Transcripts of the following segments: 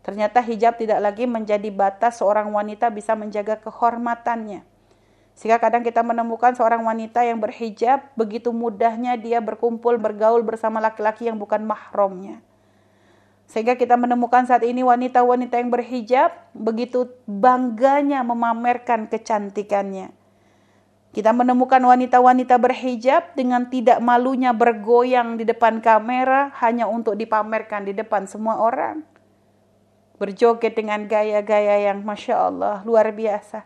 Ternyata hijab tidak lagi menjadi batas seorang wanita bisa menjaga kehormatannya. Sehingga kadang kita menemukan seorang wanita yang berhijab, begitu mudahnya dia berkumpul, bergaul bersama laki-laki yang bukan mahramnya. Sehingga kita menemukan saat ini wanita-wanita yang berhijab begitu bangganya memamerkan kecantikannya. Kita menemukan wanita-wanita berhijab dengan tidak malunya bergoyang di depan kamera hanya untuk dipamerkan di depan semua orang. Berjoget dengan gaya-gaya yang Masya Allah luar biasa.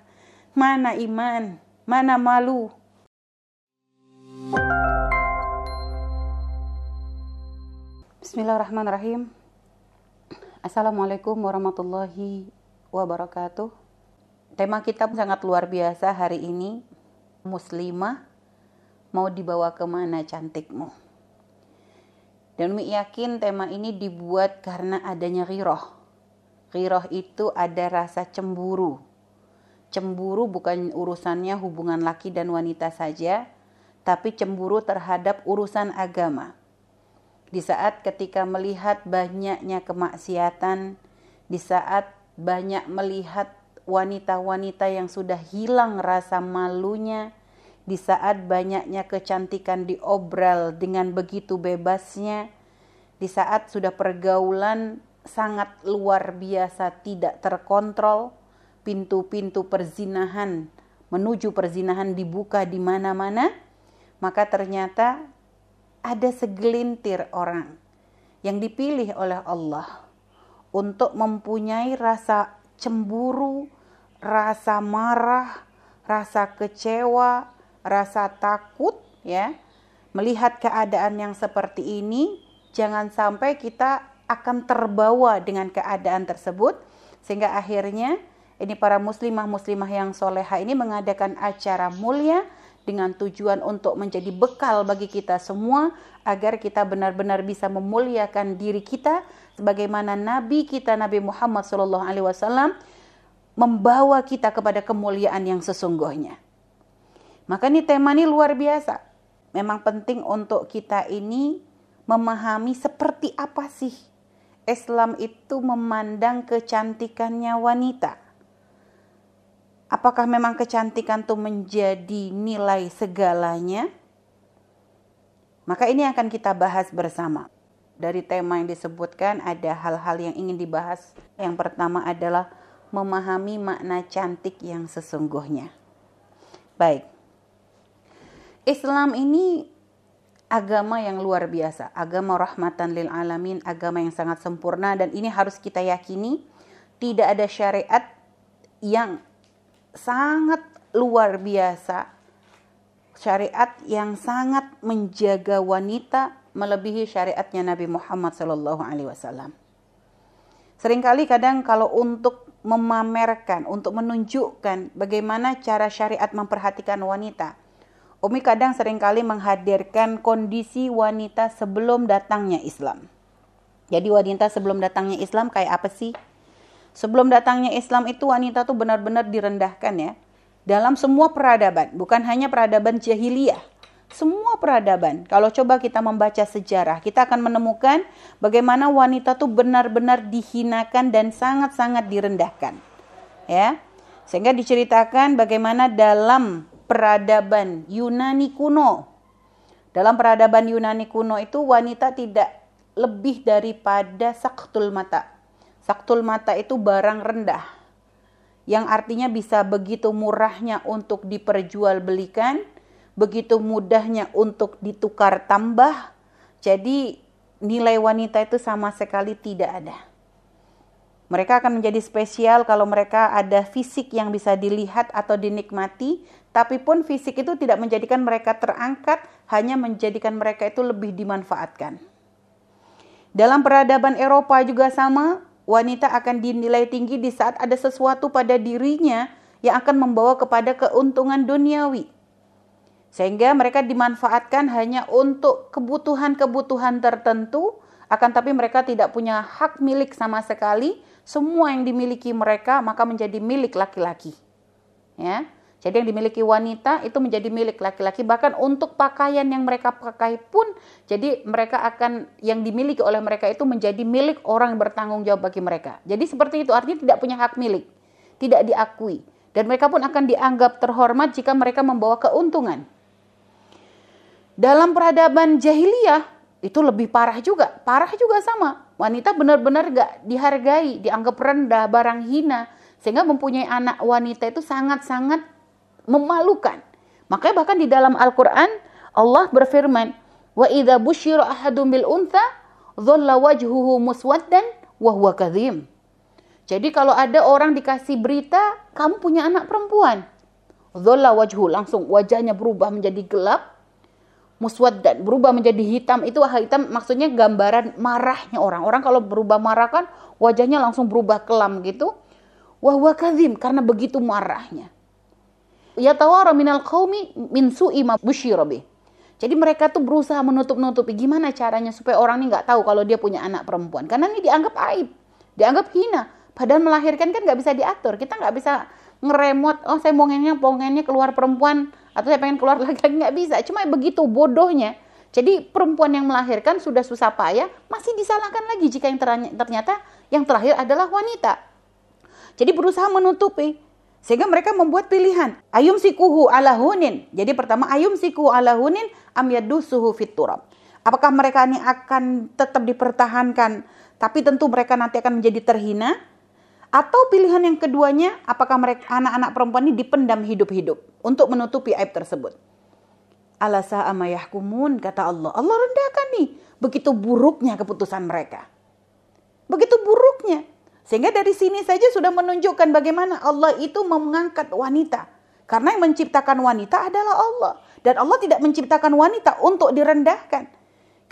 Mana iman, mana malu. Bismillahirrahmanirrahim. Assalamualaikum warahmatullahi wabarakatuh. Tema kita sangat luar biasa hari ini. Muslimah mau dibawa ke mana cantikmu? Dan Umi yakin tema ini dibuat karena adanya riroh. Riroh itu ada rasa cemburu. Cemburu bukan urusannya hubungan laki dan wanita saja, tapi cemburu terhadap urusan agama di saat ketika melihat banyaknya kemaksiatan, di saat banyak melihat wanita-wanita yang sudah hilang rasa malunya, di saat banyaknya kecantikan diobral dengan begitu bebasnya, di saat sudah pergaulan sangat luar biasa tidak terkontrol, pintu-pintu perzinahan menuju perzinahan dibuka di mana-mana, maka ternyata ada segelintir orang yang dipilih oleh Allah untuk mempunyai rasa cemburu, rasa marah, rasa kecewa, rasa takut ya. Melihat keadaan yang seperti ini, jangan sampai kita akan terbawa dengan keadaan tersebut sehingga akhirnya ini para muslimah muslimah yang soleha ini mengadakan acara mulia dengan tujuan untuk menjadi bekal bagi kita semua agar kita benar-benar bisa memuliakan diri kita sebagaimana nabi kita Nabi Muhammad sallallahu alaihi wasallam membawa kita kepada kemuliaan yang sesungguhnya. Maka ini tema ini luar biasa. Memang penting untuk kita ini memahami seperti apa sih Islam itu memandang kecantikannya wanita Apakah memang kecantikan itu menjadi nilai segalanya? Maka ini akan kita bahas bersama. Dari tema yang disebutkan ada hal-hal yang ingin dibahas. Yang pertama adalah memahami makna cantik yang sesungguhnya. Baik. Islam ini agama yang luar biasa, agama rahmatan lil alamin, agama yang sangat sempurna dan ini harus kita yakini tidak ada syariat yang sangat luar biasa. Syariat yang sangat menjaga wanita melebihi syariatnya Nabi Muhammad Sallallahu Alaihi Wasallam. Seringkali kadang kalau untuk memamerkan, untuk menunjukkan bagaimana cara syariat memperhatikan wanita, Umi kadang sering kali menghadirkan kondisi wanita sebelum datangnya Islam. Jadi wanita sebelum datangnya Islam kayak apa sih? Sebelum datangnya Islam itu wanita tuh benar-benar direndahkan ya. Dalam semua peradaban, bukan hanya peradaban jahiliyah. Semua peradaban. Kalau coba kita membaca sejarah, kita akan menemukan bagaimana wanita tuh benar-benar dihinakan dan sangat-sangat direndahkan. Ya. Sehingga diceritakan bagaimana dalam peradaban Yunani kuno. Dalam peradaban Yunani kuno itu wanita tidak lebih daripada saktul mata Saktul mata itu barang rendah yang artinya bisa begitu murahnya untuk diperjualbelikan, begitu mudahnya untuk ditukar tambah. Jadi nilai wanita itu sama sekali tidak ada. Mereka akan menjadi spesial kalau mereka ada fisik yang bisa dilihat atau dinikmati, tapi pun fisik itu tidak menjadikan mereka terangkat, hanya menjadikan mereka itu lebih dimanfaatkan. Dalam peradaban Eropa juga sama, wanita akan dinilai tinggi di saat ada sesuatu pada dirinya yang akan membawa kepada keuntungan duniawi. Sehingga mereka dimanfaatkan hanya untuk kebutuhan-kebutuhan tertentu, akan tapi mereka tidak punya hak milik sama sekali. Semua yang dimiliki mereka maka menjadi milik laki-laki. Ya. Jadi yang dimiliki wanita itu menjadi milik laki-laki bahkan untuk pakaian yang mereka pakai pun jadi mereka akan yang dimiliki oleh mereka itu menjadi milik orang yang bertanggung jawab bagi mereka. Jadi seperti itu artinya tidak punya hak milik, tidak diakui dan mereka pun akan dianggap terhormat jika mereka membawa keuntungan. Dalam peradaban jahiliyah itu lebih parah juga, parah juga sama. Wanita benar-benar gak dihargai, dianggap rendah, barang hina, sehingga mempunyai anak wanita itu sangat-sangat memalukan. Makanya bahkan di dalam Al-Qur'an Allah berfirman, "Wa idza busyira ahadum bil untha dhalla wajhuhu muswaddan wa huwa kadhim." Jadi kalau ada orang dikasih berita, kamu punya anak perempuan. Dhalla wajhu, langsung wajahnya berubah menjadi gelap. Muswaddan, berubah menjadi hitam. Itu hitam maksudnya gambaran marahnya orang. Orang kalau berubah marah kan wajahnya langsung berubah kelam gitu. Wahwa kadhim, karena begitu marahnya yatawara minal qaumi min su'i ma Jadi mereka tuh berusaha menutup-nutupi gimana caranya supaya orang ini nggak tahu kalau dia punya anak perempuan. Karena ini dianggap aib, dianggap hina. Padahal melahirkan kan nggak bisa diatur. Kita nggak bisa ngeremot, oh saya pengennya pengennya keluar perempuan atau saya pengen keluar lagi nggak bisa. Cuma begitu bodohnya. Jadi perempuan yang melahirkan sudah susah payah masih disalahkan lagi jika yang ternyata yang terakhir adalah wanita. Jadi berusaha menutupi sehingga mereka membuat pilihan. Ayum sikuhu ala hunin. Jadi pertama ayum sikuhu ala hunin am yadusuhu fit turab. Apakah mereka ini akan tetap dipertahankan tapi tentu mereka nanti akan menjadi terhina? Atau pilihan yang keduanya, apakah mereka anak-anak perempuan ini dipendam hidup-hidup untuk menutupi aib tersebut? Alasa amayahkumun kata Allah. Allah rendahkan nih. Begitu buruknya keputusan mereka. Begitu buruknya. Sehingga dari sini saja sudah menunjukkan bagaimana Allah itu mengangkat wanita. Karena yang menciptakan wanita adalah Allah. Dan Allah tidak menciptakan wanita untuk direndahkan.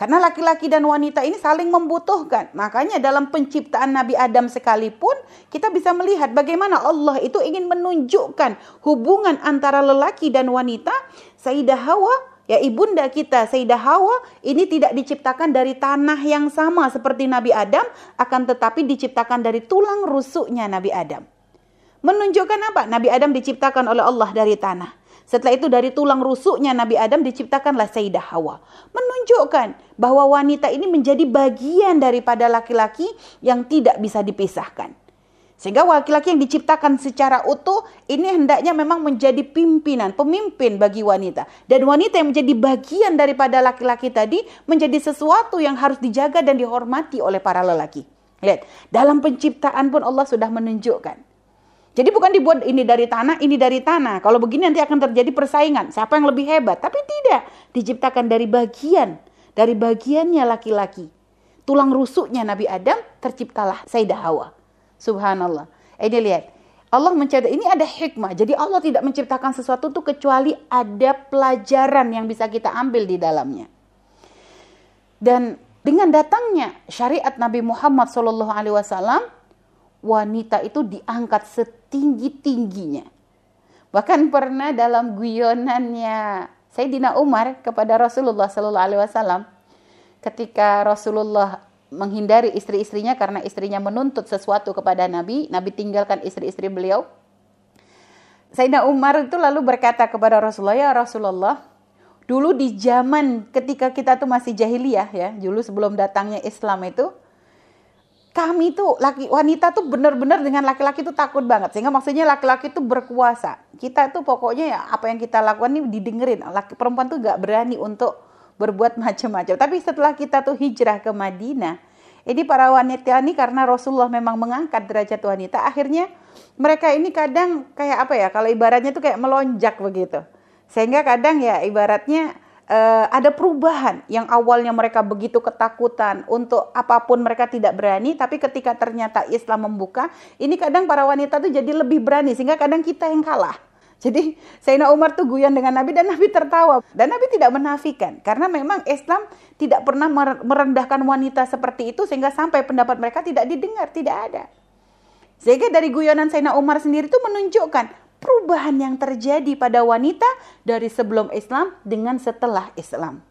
Karena laki-laki dan wanita ini saling membutuhkan. Makanya dalam penciptaan Nabi Adam sekalipun kita bisa melihat bagaimana Allah itu ingin menunjukkan hubungan antara lelaki dan wanita. Sayyidah Hawa Ya ibunda kita Sayyidah Hawa ini tidak diciptakan dari tanah yang sama seperti Nabi Adam akan tetapi diciptakan dari tulang rusuknya Nabi Adam. Menunjukkan apa? Nabi Adam diciptakan oleh Allah dari tanah. Setelah itu dari tulang rusuknya Nabi Adam diciptakanlah Sayyidah Hawa. Menunjukkan bahwa wanita ini menjadi bagian daripada laki-laki yang tidak bisa dipisahkan. Sehingga laki-laki yang diciptakan secara utuh ini hendaknya memang menjadi pimpinan, pemimpin bagi wanita. Dan wanita yang menjadi bagian daripada laki-laki tadi menjadi sesuatu yang harus dijaga dan dihormati oleh para lelaki. Lihat, dalam penciptaan pun Allah sudah menunjukkan. Jadi bukan dibuat ini dari tanah, ini dari tanah. Kalau begini nanti akan terjadi persaingan. Siapa yang lebih hebat? Tapi tidak. Diciptakan dari bagian. Dari bagiannya laki-laki. Tulang rusuknya Nabi Adam terciptalah Sayyidah Hawa. Subhanallah. Ini lihat. Allah mencatat ini ada hikmah. Jadi Allah tidak menciptakan sesuatu itu kecuali ada pelajaran yang bisa kita ambil di dalamnya. Dan dengan datangnya syariat Nabi Muhammad SAW, wanita itu diangkat setinggi tingginya. Bahkan pernah dalam guyonannya Sayyidina Umar kepada Rasulullah SAW, ketika Rasulullah menghindari istri-istrinya karena istrinya menuntut sesuatu kepada Nabi, Nabi tinggalkan istri-istri beliau. Sayyidina Umar itu lalu berkata kepada Rasulullah, "Ya Rasulullah, dulu di zaman ketika kita tuh masih jahiliyah ya, dulu sebelum datangnya Islam itu, kami tuh laki wanita tuh benar-benar dengan laki-laki tuh takut banget sehingga maksudnya laki-laki tuh berkuasa kita tuh pokoknya ya apa yang kita lakukan ini didengerin laki perempuan tuh gak berani untuk berbuat macam-macam. Tapi setelah kita tuh hijrah ke Madinah, ini para wanita ini karena Rasulullah memang mengangkat derajat wanita, akhirnya mereka ini kadang kayak apa ya? Kalau ibaratnya tuh kayak melonjak begitu. Sehingga kadang ya ibaratnya uh, ada perubahan yang awalnya mereka begitu ketakutan untuk apa pun mereka tidak berani, tapi ketika ternyata Islam membuka, ini kadang para wanita tuh jadi lebih berani sehingga kadang kita yang kalah. Jadi Sayyidina Umar tuh guyon dengan Nabi dan Nabi tertawa. Dan Nabi tidak menafikan. Karena memang Islam tidak pernah merendahkan wanita seperti itu sehingga sampai pendapat mereka tidak didengar, tidak ada. Sehingga dari guyonan Sayyidina Umar sendiri itu menunjukkan perubahan yang terjadi pada wanita dari sebelum Islam dengan setelah Islam.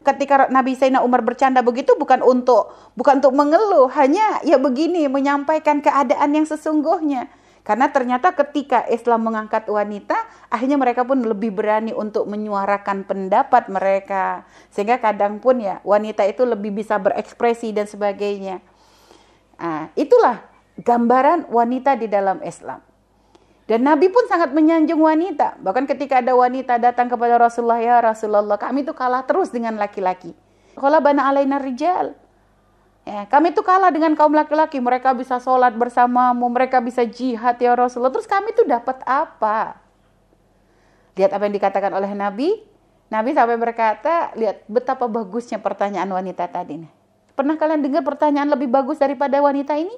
Ketika Nabi Sayyidina Umar bercanda begitu bukan untuk bukan untuk mengeluh, hanya ya begini menyampaikan keadaan yang sesungguhnya Karena ternyata ketika Islam mengangkat wanita, akhirnya mereka pun lebih berani untuk menyuarakan pendapat mereka. Sehingga kadang pun ya wanita itu lebih bisa berekspresi dan sebagainya. Nah, itulah gambaran wanita di dalam Islam. Dan Nabi pun sangat menyanjung wanita. Bahkan ketika ada wanita datang kepada Rasulullah, ya Rasulullah, kami itu kalah terus dengan laki-laki. Kalau bana alaina rijal. Ya, kami itu kalah dengan kaum laki-laki. Mereka bisa sholat bersamamu, mereka bisa jihad ya Rasulullah. Terus kami itu dapat apa? Lihat apa yang dikatakan oleh Nabi. Nabi sampai berkata, lihat betapa bagusnya pertanyaan wanita tadi. Pernah kalian dengar pertanyaan lebih bagus daripada wanita ini?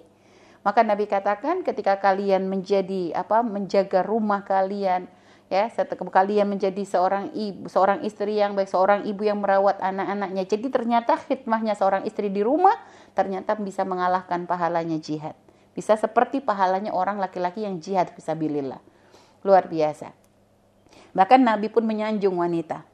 Maka Nabi katakan ketika kalian menjadi apa menjaga rumah kalian, ya kalian menjadi seorang ibu seorang istri yang baik seorang ibu yang merawat anak-anaknya. Jadi ternyata khidmahnya seorang istri di rumah ternyata bisa mengalahkan pahalanya jihad. Bisa seperti pahalanya orang laki-laki yang jihad bisa bilillah luar biasa. Bahkan Nabi pun menyanjung wanita.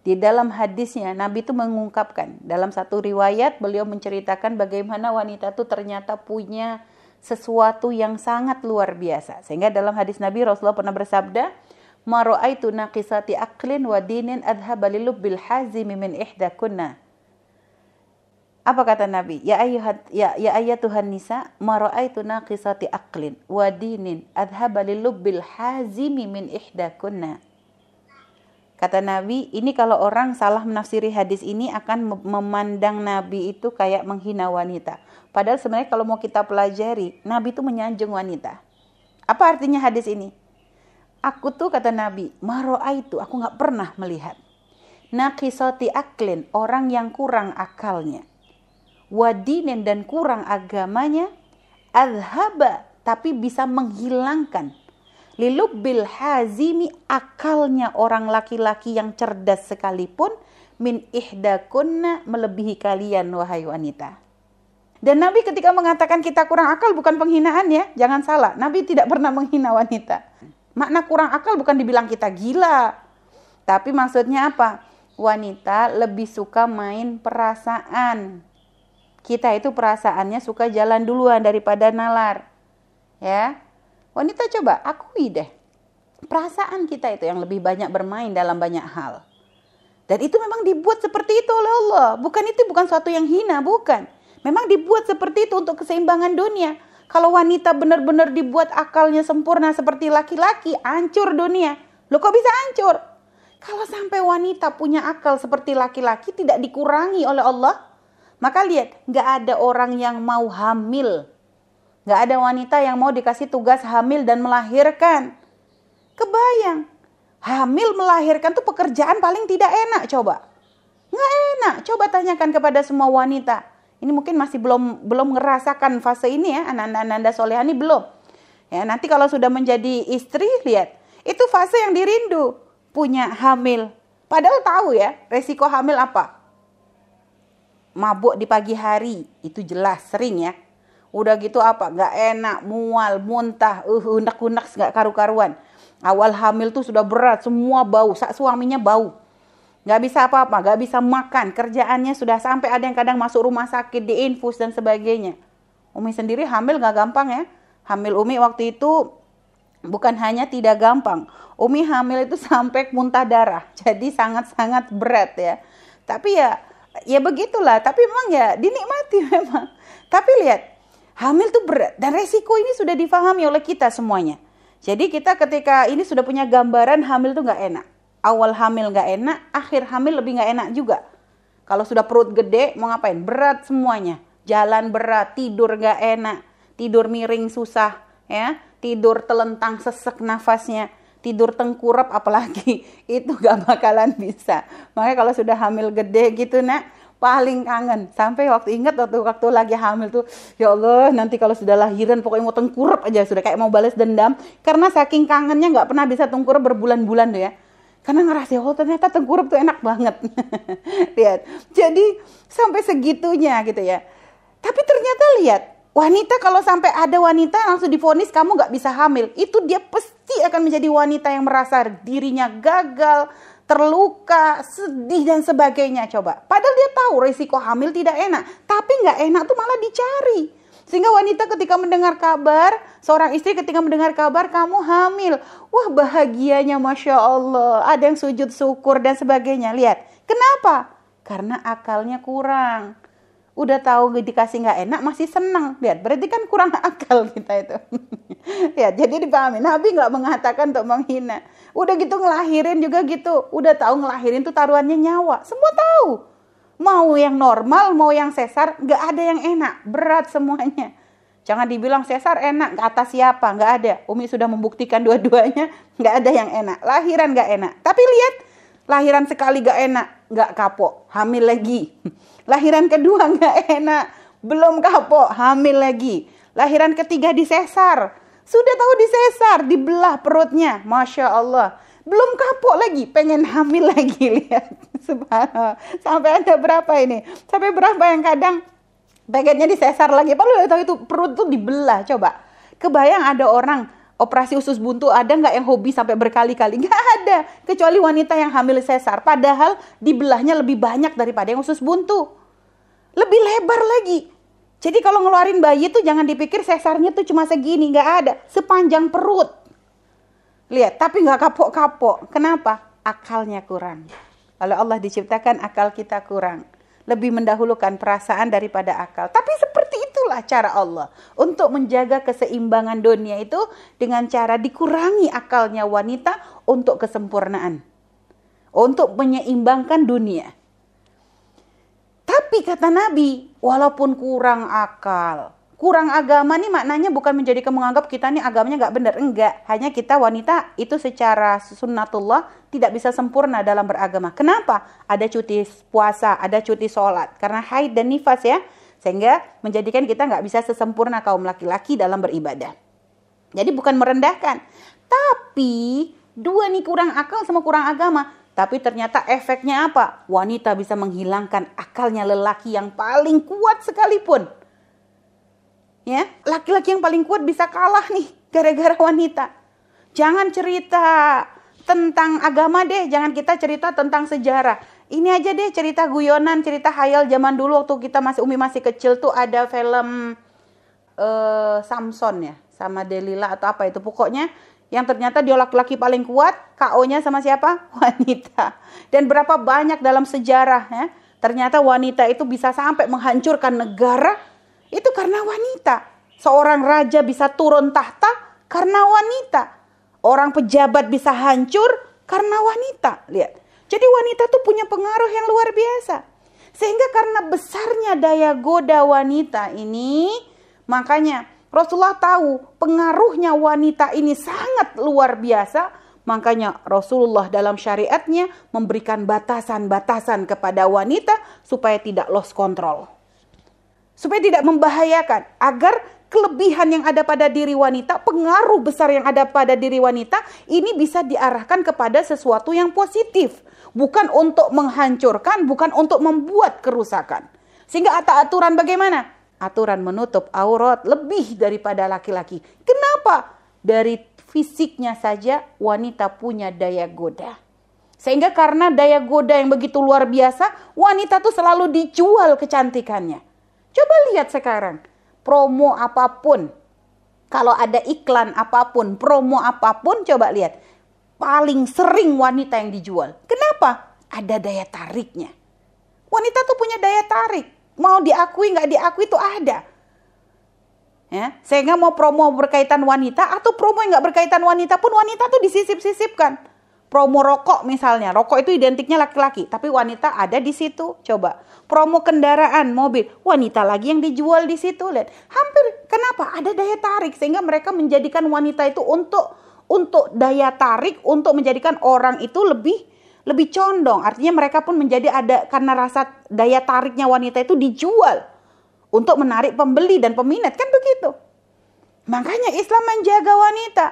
Di dalam hadisnya Nabi itu mengungkapkan dalam satu riwayat beliau menceritakan bagaimana wanita itu ternyata punya sesuatu yang sangat luar biasa sehingga dalam hadis Nabi Rasulullah pernah bersabda ma ra'aitu naqisati aqlin wa dinin adhaba bil hazimi min ihdakunna apa kata Nabi? Ya ayuhat ya ya ayatuhan nisa ma ra'aitu naqisati aqlin wa dinin adhaba bil hazimi min ihdakunna. Kata Nabi, ini kalau orang salah menafsiri hadis ini akan memandang Nabi itu kayak menghina wanita. Padahal sebenarnya kalau mau kita pelajari, Nabi itu menyanjung wanita. Apa artinya hadis ini? Aku tuh kata Nabi, maroa itu aku nggak pernah melihat. Nakisoti aklin, orang yang kurang akalnya. Wadinin dan kurang agamanya. Adhaba, tapi bisa menghilangkan. Lilubbil hazimi akalnya orang laki-laki yang cerdas sekalipun. Min ihdakunna melebihi kalian wahai wanita. Dan Nabi ketika mengatakan kita kurang akal bukan penghinaan ya, jangan salah. Nabi tidak pernah menghina wanita. Makna kurang akal bukan dibilang kita gila. Tapi maksudnya apa? Wanita lebih suka main perasaan. Kita itu perasaannya suka jalan duluan daripada nalar. Ya. Wanita coba akui deh. Perasaan kita itu yang lebih banyak bermain dalam banyak hal. Dan itu memang dibuat seperti itu oleh Allah. Bukan itu bukan suatu yang hina, bukan. Memang dibuat seperti itu untuk keseimbangan dunia. Kalau wanita benar-benar dibuat akalnya sempurna seperti laki-laki, hancur dunia. Lo kok bisa hancur? Kalau sampai wanita punya akal seperti laki-laki tidak dikurangi oleh Allah, maka lihat, nggak ada orang yang mau hamil. Nggak ada wanita yang mau dikasih tugas hamil dan melahirkan. Kebayang, hamil melahirkan tuh pekerjaan paling tidak enak coba. Nggak enak, coba tanyakan kepada semua wanita ini mungkin masih belum belum ngerasakan fase ini ya anak-anak Nanda Solehani belum. Ya, nanti kalau sudah menjadi istri lihat, itu fase yang dirindu, punya hamil. Padahal tahu ya, resiko hamil apa? Mabuk di pagi hari, itu jelas sering ya. Udah gitu apa? Gak enak, mual, muntah, uh, unek-unek gak karu-karuan. Awal hamil tuh sudah berat, semua bau, sak suaminya bau nggak bisa apa-apa, nggak bisa makan, kerjaannya sudah sampai ada yang kadang masuk rumah sakit, diinfus dan sebagainya. Umi sendiri hamil nggak gampang ya. Hamil Umi waktu itu bukan hanya tidak gampang, Umi hamil itu sampai muntah darah, jadi sangat-sangat berat ya. Tapi ya, ya begitulah. Tapi memang ya dinikmati memang. Tapi lihat, hamil tuh berat dan resiko ini sudah difahami oleh kita semuanya. Jadi kita ketika ini sudah punya gambaran hamil tuh nggak enak awal hamil nggak enak, akhir hamil lebih nggak enak juga. Kalau sudah perut gede, mau ngapain? Berat semuanya. Jalan berat, tidur nggak enak, tidur miring susah, ya, tidur telentang sesek nafasnya, tidur tengkurap apalagi itu gak bakalan bisa. Makanya kalau sudah hamil gede gitu nak, paling kangen sampai waktu ingat waktu waktu lagi hamil tuh ya Allah nanti kalau sudah lahiran pokoknya mau tengkurap aja sudah kayak mau balas dendam karena saking kangennya nggak pernah bisa tengkurap berbulan-bulan tuh ya karena ngerasa, oh ternyata tengkurap tuh enak banget. lihat. Jadi sampai segitunya gitu ya. Tapi ternyata lihat, wanita kalau sampai ada wanita langsung difonis kamu nggak bisa hamil. Itu dia pasti akan menjadi wanita yang merasa dirinya gagal, terluka, sedih dan sebagainya. Coba. Padahal dia tahu risiko hamil tidak enak. Tapi nggak enak tuh malah dicari. Sehingga wanita ketika mendengar kabar, seorang istri ketika mendengar kabar kamu hamil, wah bahagianya Masya Allah. Ada yang sujud syukur dan sebagainya. Lihat, kenapa? Karena akalnya kurang. Udah tahu dikasih nggak enak masih senang. Lihat, berarti kan kurang akal kita itu. ya, jadi dipahami. Nabi nggak mengatakan untuk menghina. Udah gitu ngelahirin juga gitu. Udah tahu ngelahirin tuh taruhannya nyawa. Semua tahu Mau yang normal, mau yang sesar, nggak ada yang enak, berat semuanya. Jangan dibilang sesar enak, atas siapa, nggak ada. Umi sudah membuktikan dua-duanya, nggak ada yang enak. Lahiran nggak enak. Tapi lihat, lahiran sekali nggak enak, nggak kapok, hamil lagi. Lahiran kedua nggak enak, belum kapok, hamil lagi. Lahiran ketiga disesar, sudah tahu disesar, dibelah perutnya, masya Allah belum kapok lagi, pengen hamil lagi lihat. Sampai ada berapa ini? Sampai berapa yang kadang pengennya disesar lagi. Padahal tahu itu perut tuh dibelah. Coba. Kebayang ada orang operasi usus buntu ada nggak yang hobi sampai berkali-kali? Nggak ada. Kecuali wanita yang hamil sesar. Padahal dibelahnya lebih banyak daripada yang usus buntu. Lebih lebar lagi. Jadi kalau ngeluarin bayi tuh jangan dipikir sesarnya tuh cuma segini. Nggak ada. Sepanjang perut. Lihat, tapi nggak kapok-kapok. Kenapa? Akalnya kurang. Kalau Allah diciptakan akal kita kurang. Lebih mendahulukan perasaan daripada akal. Tapi seperti itulah cara Allah. Untuk menjaga keseimbangan dunia itu dengan cara dikurangi akalnya wanita untuk kesempurnaan. Untuk menyeimbangkan dunia. Tapi kata Nabi, walaupun kurang akal, kurang agama nih maknanya bukan menjadikan menganggap kita nih agamanya nggak benar enggak. Hanya kita wanita itu secara sunnatullah tidak bisa sempurna dalam beragama. Kenapa? Ada cuti puasa ada cuti sholat. Karena haid dan nifas ya. Sehingga menjadikan kita nggak bisa sesempurna kaum laki-laki dalam beribadah. Jadi bukan merendahkan. Tapi dua nih kurang akal sama kurang agama. Tapi ternyata efeknya apa? Wanita bisa menghilangkan akalnya lelaki yang paling kuat sekalipun ya laki-laki yang paling kuat bisa kalah nih gara-gara wanita jangan cerita tentang agama deh jangan kita cerita tentang sejarah ini aja deh cerita guyonan cerita hayal zaman dulu waktu kita masih umi masih kecil tuh ada film uh, Samson ya sama Delila atau apa itu pokoknya yang ternyata dia laki-laki paling kuat, KO-nya sama siapa? Wanita. Dan berapa banyak dalam sejarah ya, ternyata wanita itu bisa sampai menghancurkan negara itu karena wanita. Seorang raja bisa turun tahta karena wanita. Orang pejabat bisa hancur karena wanita. Lihat. Jadi wanita tuh punya pengaruh yang luar biasa. Sehingga karena besarnya daya goda wanita ini, makanya Rasulullah tahu pengaruhnya wanita ini sangat luar biasa. Makanya Rasulullah dalam syariatnya memberikan batasan-batasan kepada wanita supaya tidak lost control supaya tidak membahayakan agar kelebihan yang ada pada diri wanita, pengaruh besar yang ada pada diri wanita ini bisa diarahkan kepada sesuatu yang positif, bukan untuk menghancurkan, bukan untuk membuat kerusakan. Sehingga ada aturan bagaimana? Aturan menutup aurat lebih daripada laki-laki. Kenapa? Dari fisiknya saja wanita punya daya goda. Sehingga karena daya goda yang begitu luar biasa, wanita tuh selalu dijual kecantikannya. Coba lihat sekarang, promo apa pun, kalau ada iklan apa pun, promo apa pun, coba lihat. Paling sering wanita yang dijual. Kenapa? Ada daya tariknya. Wanita tuh punya daya tarik. Mau diakui nggak diakui itu ada. Ya, sehingga mau promo berkaitan wanita atau promo yang nggak berkaitan wanita pun wanita tuh disisip-sisipkan promo rokok misalnya, rokok itu identiknya laki-laki, tapi wanita ada di situ. Coba promo kendaraan, mobil, wanita lagi yang dijual di situ. Lihat, hampir kenapa? Ada daya tarik sehingga mereka menjadikan wanita itu untuk untuk daya tarik untuk menjadikan orang itu lebih lebih condong. Artinya mereka pun menjadi ada karena rasa daya tariknya wanita itu dijual untuk menarik pembeli dan peminat kan begitu. Makanya Islam menjaga wanita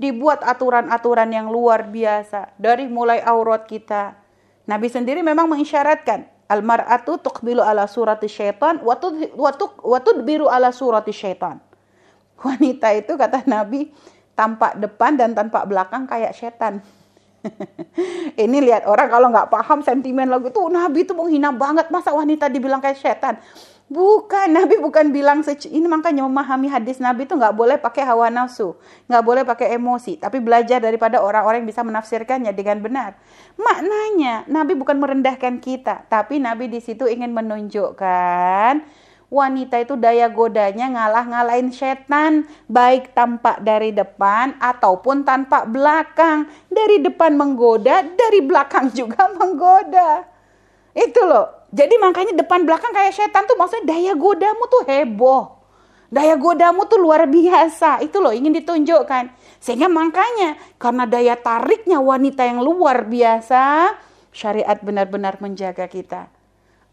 dibuat aturan-aturan yang luar biasa dari mulai aurat kita. Nabi sendiri memang mengisyaratkan almar'atu tuqbilu ala surati syaitan wa tudbiru ala surati syaitan. Wanita itu kata Nabi tampak depan dan tampak belakang kayak setan. Ini lihat orang kalau nggak paham sentimen lagu itu Nabi itu menghina banget masa wanita dibilang kayak setan. Bukan, Nabi bukan bilang ini makanya memahami hadis Nabi itu nggak boleh pakai hawa nafsu, nggak boleh pakai emosi, tapi belajar daripada orang-orang yang bisa menafsirkannya dengan benar. Maknanya Nabi bukan merendahkan kita, tapi Nabi di situ ingin menunjukkan wanita itu daya godanya ngalah-ngalahin setan, baik tampak dari depan ataupun tanpa belakang. Dari depan menggoda, dari belakang juga menggoda. Itu loh. Jadi makanya depan belakang kayak setan tuh maksudnya daya godamu tuh heboh. Daya godamu tuh luar biasa. Itu loh ingin ditunjukkan. Sehingga makanya karena daya tariknya wanita yang luar biasa, syariat benar-benar menjaga kita.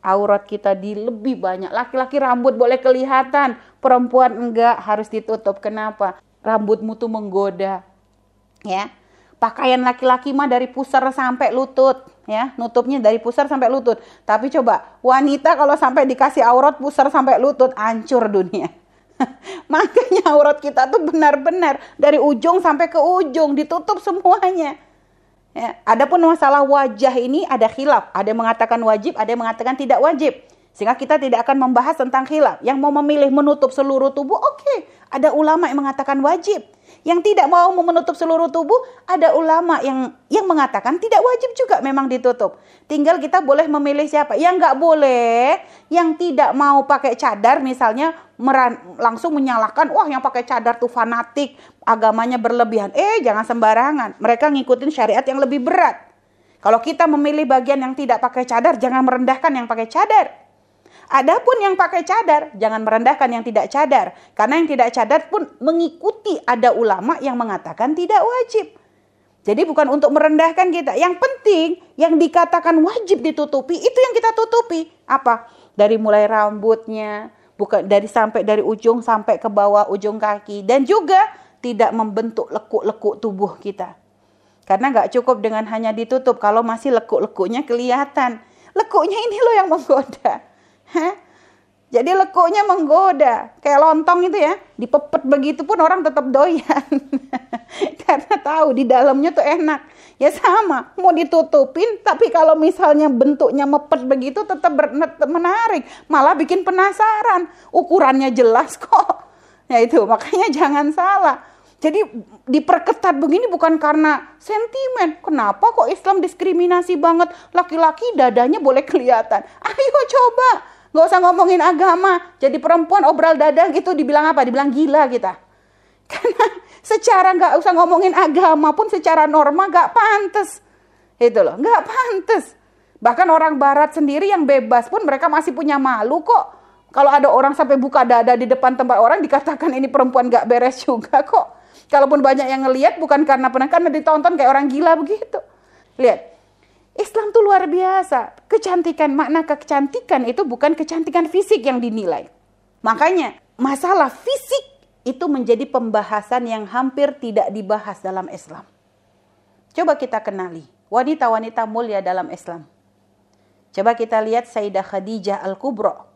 Aurat kita di lebih banyak. Laki-laki rambut boleh kelihatan, perempuan enggak harus ditutup. Kenapa? Rambutmu tuh menggoda. Ya. Pakaian laki-laki mah dari pusar sampai lutut ya. Nutupnya dari pusar sampai lutut. Tapi coba wanita kalau sampai dikasih aurat pusar sampai lutut hancur dunia. Makanya aurat kita tuh benar-benar dari ujung sampai ke ujung ditutup semuanya. Ya adapun masalah wajah ini ada khilaf. Ada yang mengatakan wajib ada yang mengatakan tidak wajib sehingga kita tidak akan membahas tentang khilaf yang mau memilih menutup seluruh tubuh oke okay. ada ulama yang mengatakan wajib yang tidak mau menutup seluruh tubuh, ada ulama yang yang mengatakan tidak wajib juga memang ditutup. Tinggal kita boleh memilih siapa. Yang nggak boleh, yang tidak mau pakai cadar misalnya meran, langsung menyalahkan, wah yang pakai cadar tuh fanatik, agamanya berlebihan. Eh jangan sembarangan, mereka ngikutin syariat yang lebih berat. Kalau kita memilih bagian yang tidak pakai cadar, jangan merendahkan yang pakai cadar. Adapun yang pakai cadar, jangan merendahkan yang tidak cadar. Karena yang tidak cadar pun mengikuti ada ulama yang mengatakan tidak wajib. Jadi bukan untuk merendahkan kita. Yang penting yang dikatakan wajib ditutupi itu yang kita tutupi. Apa? Dari mulai rambutnya, bukan dari sampai dari ujung sampai ke bawah ujung kaki dan juga tidak membentuk lekuk-lekuk tubuh kita. Karena nggak cukup dengan hanya ditutup kalau masih lekuk-lekuknya kelihatan. Lekuknya ini loh yang menggoda. Jadi lekuknya menggoda, kayak lontong itu ya, dipepet begitu pun orang tetap doyan. Karena tahu di dalamnya tuh enak. Ya sama, mau ditutupin, tapi kalau misalnya bentuknya mepet begitu tetap menarik, malah bikin penasaran. Ukurannya jelas kok. Ya itu, makanya jangan salah. Jadi diperketat begini bukan karena sentimen. Kenapa kok Islam diskriminasi banget? Laki-laki dadanya boleh kelihatan. Ayo coba Gak usah ngomongin agama. Jadi perempuan obral dada gitu dibilang apa? Dibilang gila kita. Karena secara nggak usah ngomongin agama pun secara norma nggak pantas. Itu loh, nggak pantas. Bahkan orang barat sendiri yang bebas pun mereka masih punya malu kok. Kalau ada orang sampai buka dada di depan tempat orang dikatakan ini perempuan nggak beres juga kok. Kalaupun banyak yang ngelihat bukan karena pernah karena ditonton kayak orang gila begitu. Lihat, Islam tuh luar biasa. Kecantikan, makna kecantikan itu bukan kecantikan fisik yang dinilai. Makanya masalah fisik itu menjadi pembahasan yang hampir tidak dibahas dalam Islam. Coba kita kenali wanita-wanita mulia dalam Islam. Coba kita lihat Sayyidah Khadijah Al-Kubra.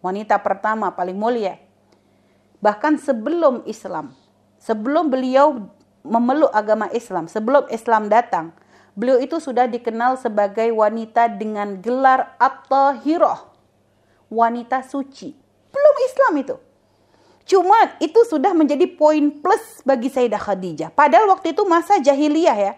Wanita pertama paling mulia. Bahkan sebelum Islam, sebelum beliau memeluk agama Islam, sebelum Islam datang, Beliau itu sudah dikenal sebagai wanita dengan gelar at-tahirah. Wanita suci. Belum Islam itu. Cuma itu sudah menjadi poin plus bagi Sayyidah Khadijah. Padahal waktu itu masa jahiliyah ya.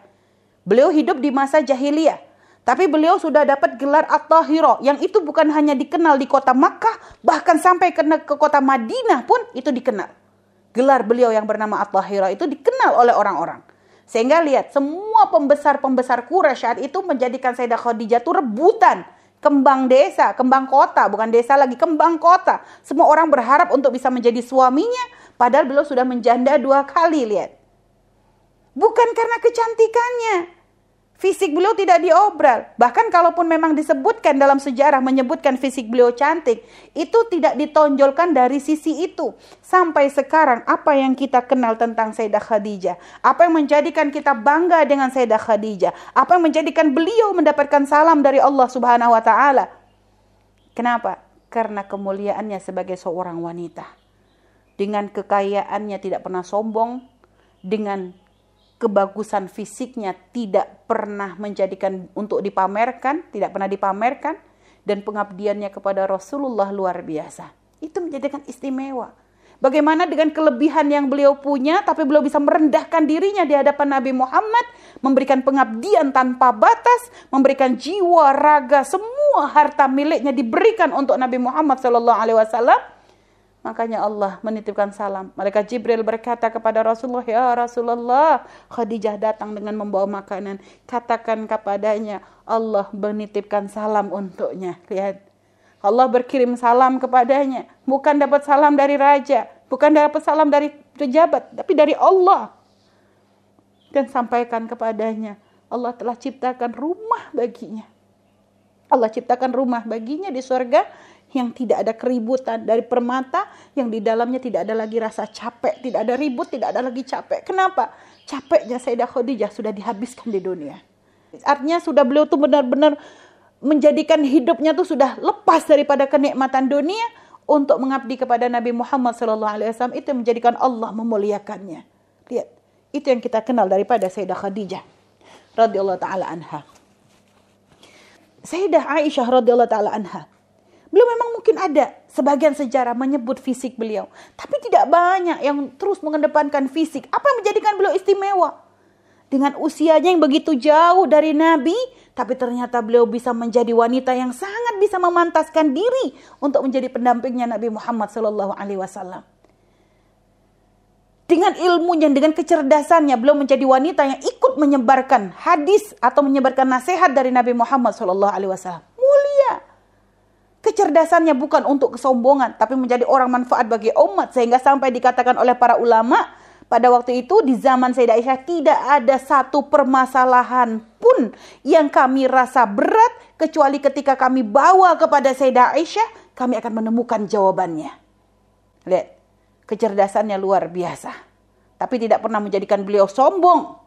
Beliau hidup di masa jahiliyah. Tapi beliau sudah dapat gelar At-Tahira yang itu bukan hanya dikenal di kota Makkah, bahkan sampai ke, ke kota Madinah pun itu dikenal. Gelar beliau yang bernama At-Tahira itu dikenal oleh orang-orang. Sehingga lihat semua pembesar-pembesar Quraisy saat itu menjadikan Sayyidah Khadijah itu rebutan kembang desa, kembang kota, bukan desa lagi, kembang kota. Semua orang berharap untuk bisa menjadi suaminya, padahal beliau sudah menjanda dua kali, lihat. Bukan karena kecantikannya, Fisik beliau tidak diobral. Bahkan kalaupun memang disebutkan dalam sejarah menyebutkan fisik beliau cantik, itu tidak ditonjolkan dari sisi itu. Sampai sekarang apa yang kita kenal tentang Sayyidah Khadijah? Apa yang menjadikan kita bangga dengan Sayyidah Khadijah? Apa yang menjadikan beliau mendapatkan salam dari Allah Subhanahu wa taala? Kenapa? Karena kemuliaannya sebagai seorang wanita. Dengan kekayaannya tidak pernah sombong, dengan kebagusan fisiknya tidak pernah menjadikan untuk dipamerkan, tidak pernah dipamerkan, dan pengabdiannya kepada Rasulullah luar biasa. Itu menjadikan istimewa. Bagaimana dengan kelebihan yang beliau punya, tapi beliau bisa merendahkan dirinya di hadapan Nabi Muhammad, memberikan pengabdian tanpa batas, memberikan jiwa, raga, semua harta miliknya diberikan untuk Nabi Muhammad Sallallahu Alaihi Wasallam. Makanya Allah menitipkan salam. Malaikat Jibril berkata kepada Rasulullah, Ya Rasulullah, Khadijah datang dengan membawa makanan. Katakan kepadanya, Allah menitipkan salam untuknya. Lihat, Allah berkirim salam kepadanya. Bukan dapat salam dari raja, bukan dapat salam dari pejabat, tapi dari Allah. Dan sampaikan kepadanya, Allah telah ciptakan rumah baginya. Allah ciptakan rumah baginya di surga yang tidak ada keributan dari permata yang di dalamnya tidak ada lagi rasa capek, tidak ada ribut, tidak ada lagi capek. Kenapa? Capeknya Sayyidah Khadijah sudah dihabiskan di dunia. Artinya sudah beliau tuh benar-benar menjadikan hidupnya tuh sudah lepas daripada kenikmatan dunia untuk mengabdi kepada Nabi Muhammad SAW itu yang menjadikan Allah memuliakannya. Lihat, itu yang kita kenal daripada Sayyidah Khadijah radhiyallahu taala anha. Sayyidah Aisyah radhiyallahu taala anha. Beliau memang mungkin ada sebagian sejarah menyebut fisik beliau, tapi tidak banyak yang terus mengedepankan fisik. Apa yang menjadikan beliau istimewa? Dengan usianya yang begitu jauh dari Nabi, tapi ternyata beliau bisa menjadi wanita yang sangat bisa memantaskan diri untuk menjadi pendampingnya Nabi Muhammad Wasallam. Dengan ilmunya, dengan kecerdasannya, beliau menjadi wanita yang ikut menyebarkan hadis atau menyebarkan nasihat dari Nabi Muhammad Wasallam. Kecerdasannya bukan untuk kesombongan, tapi menjadi orang manfaat bagi umat sehingga sampai dikatakan oleh para ulama pada waktu itu di zaman Sayyidah Aisyah tidak ada satu permasalahan pun yang kami rasa berat kecuali ketika kami bawa kepada Sayyidah Aisyah kami akan menemukan jawabannya. Lihat, kecerdasannya luar biasa. Tapi tidak pernah menjadikan beliau sombong.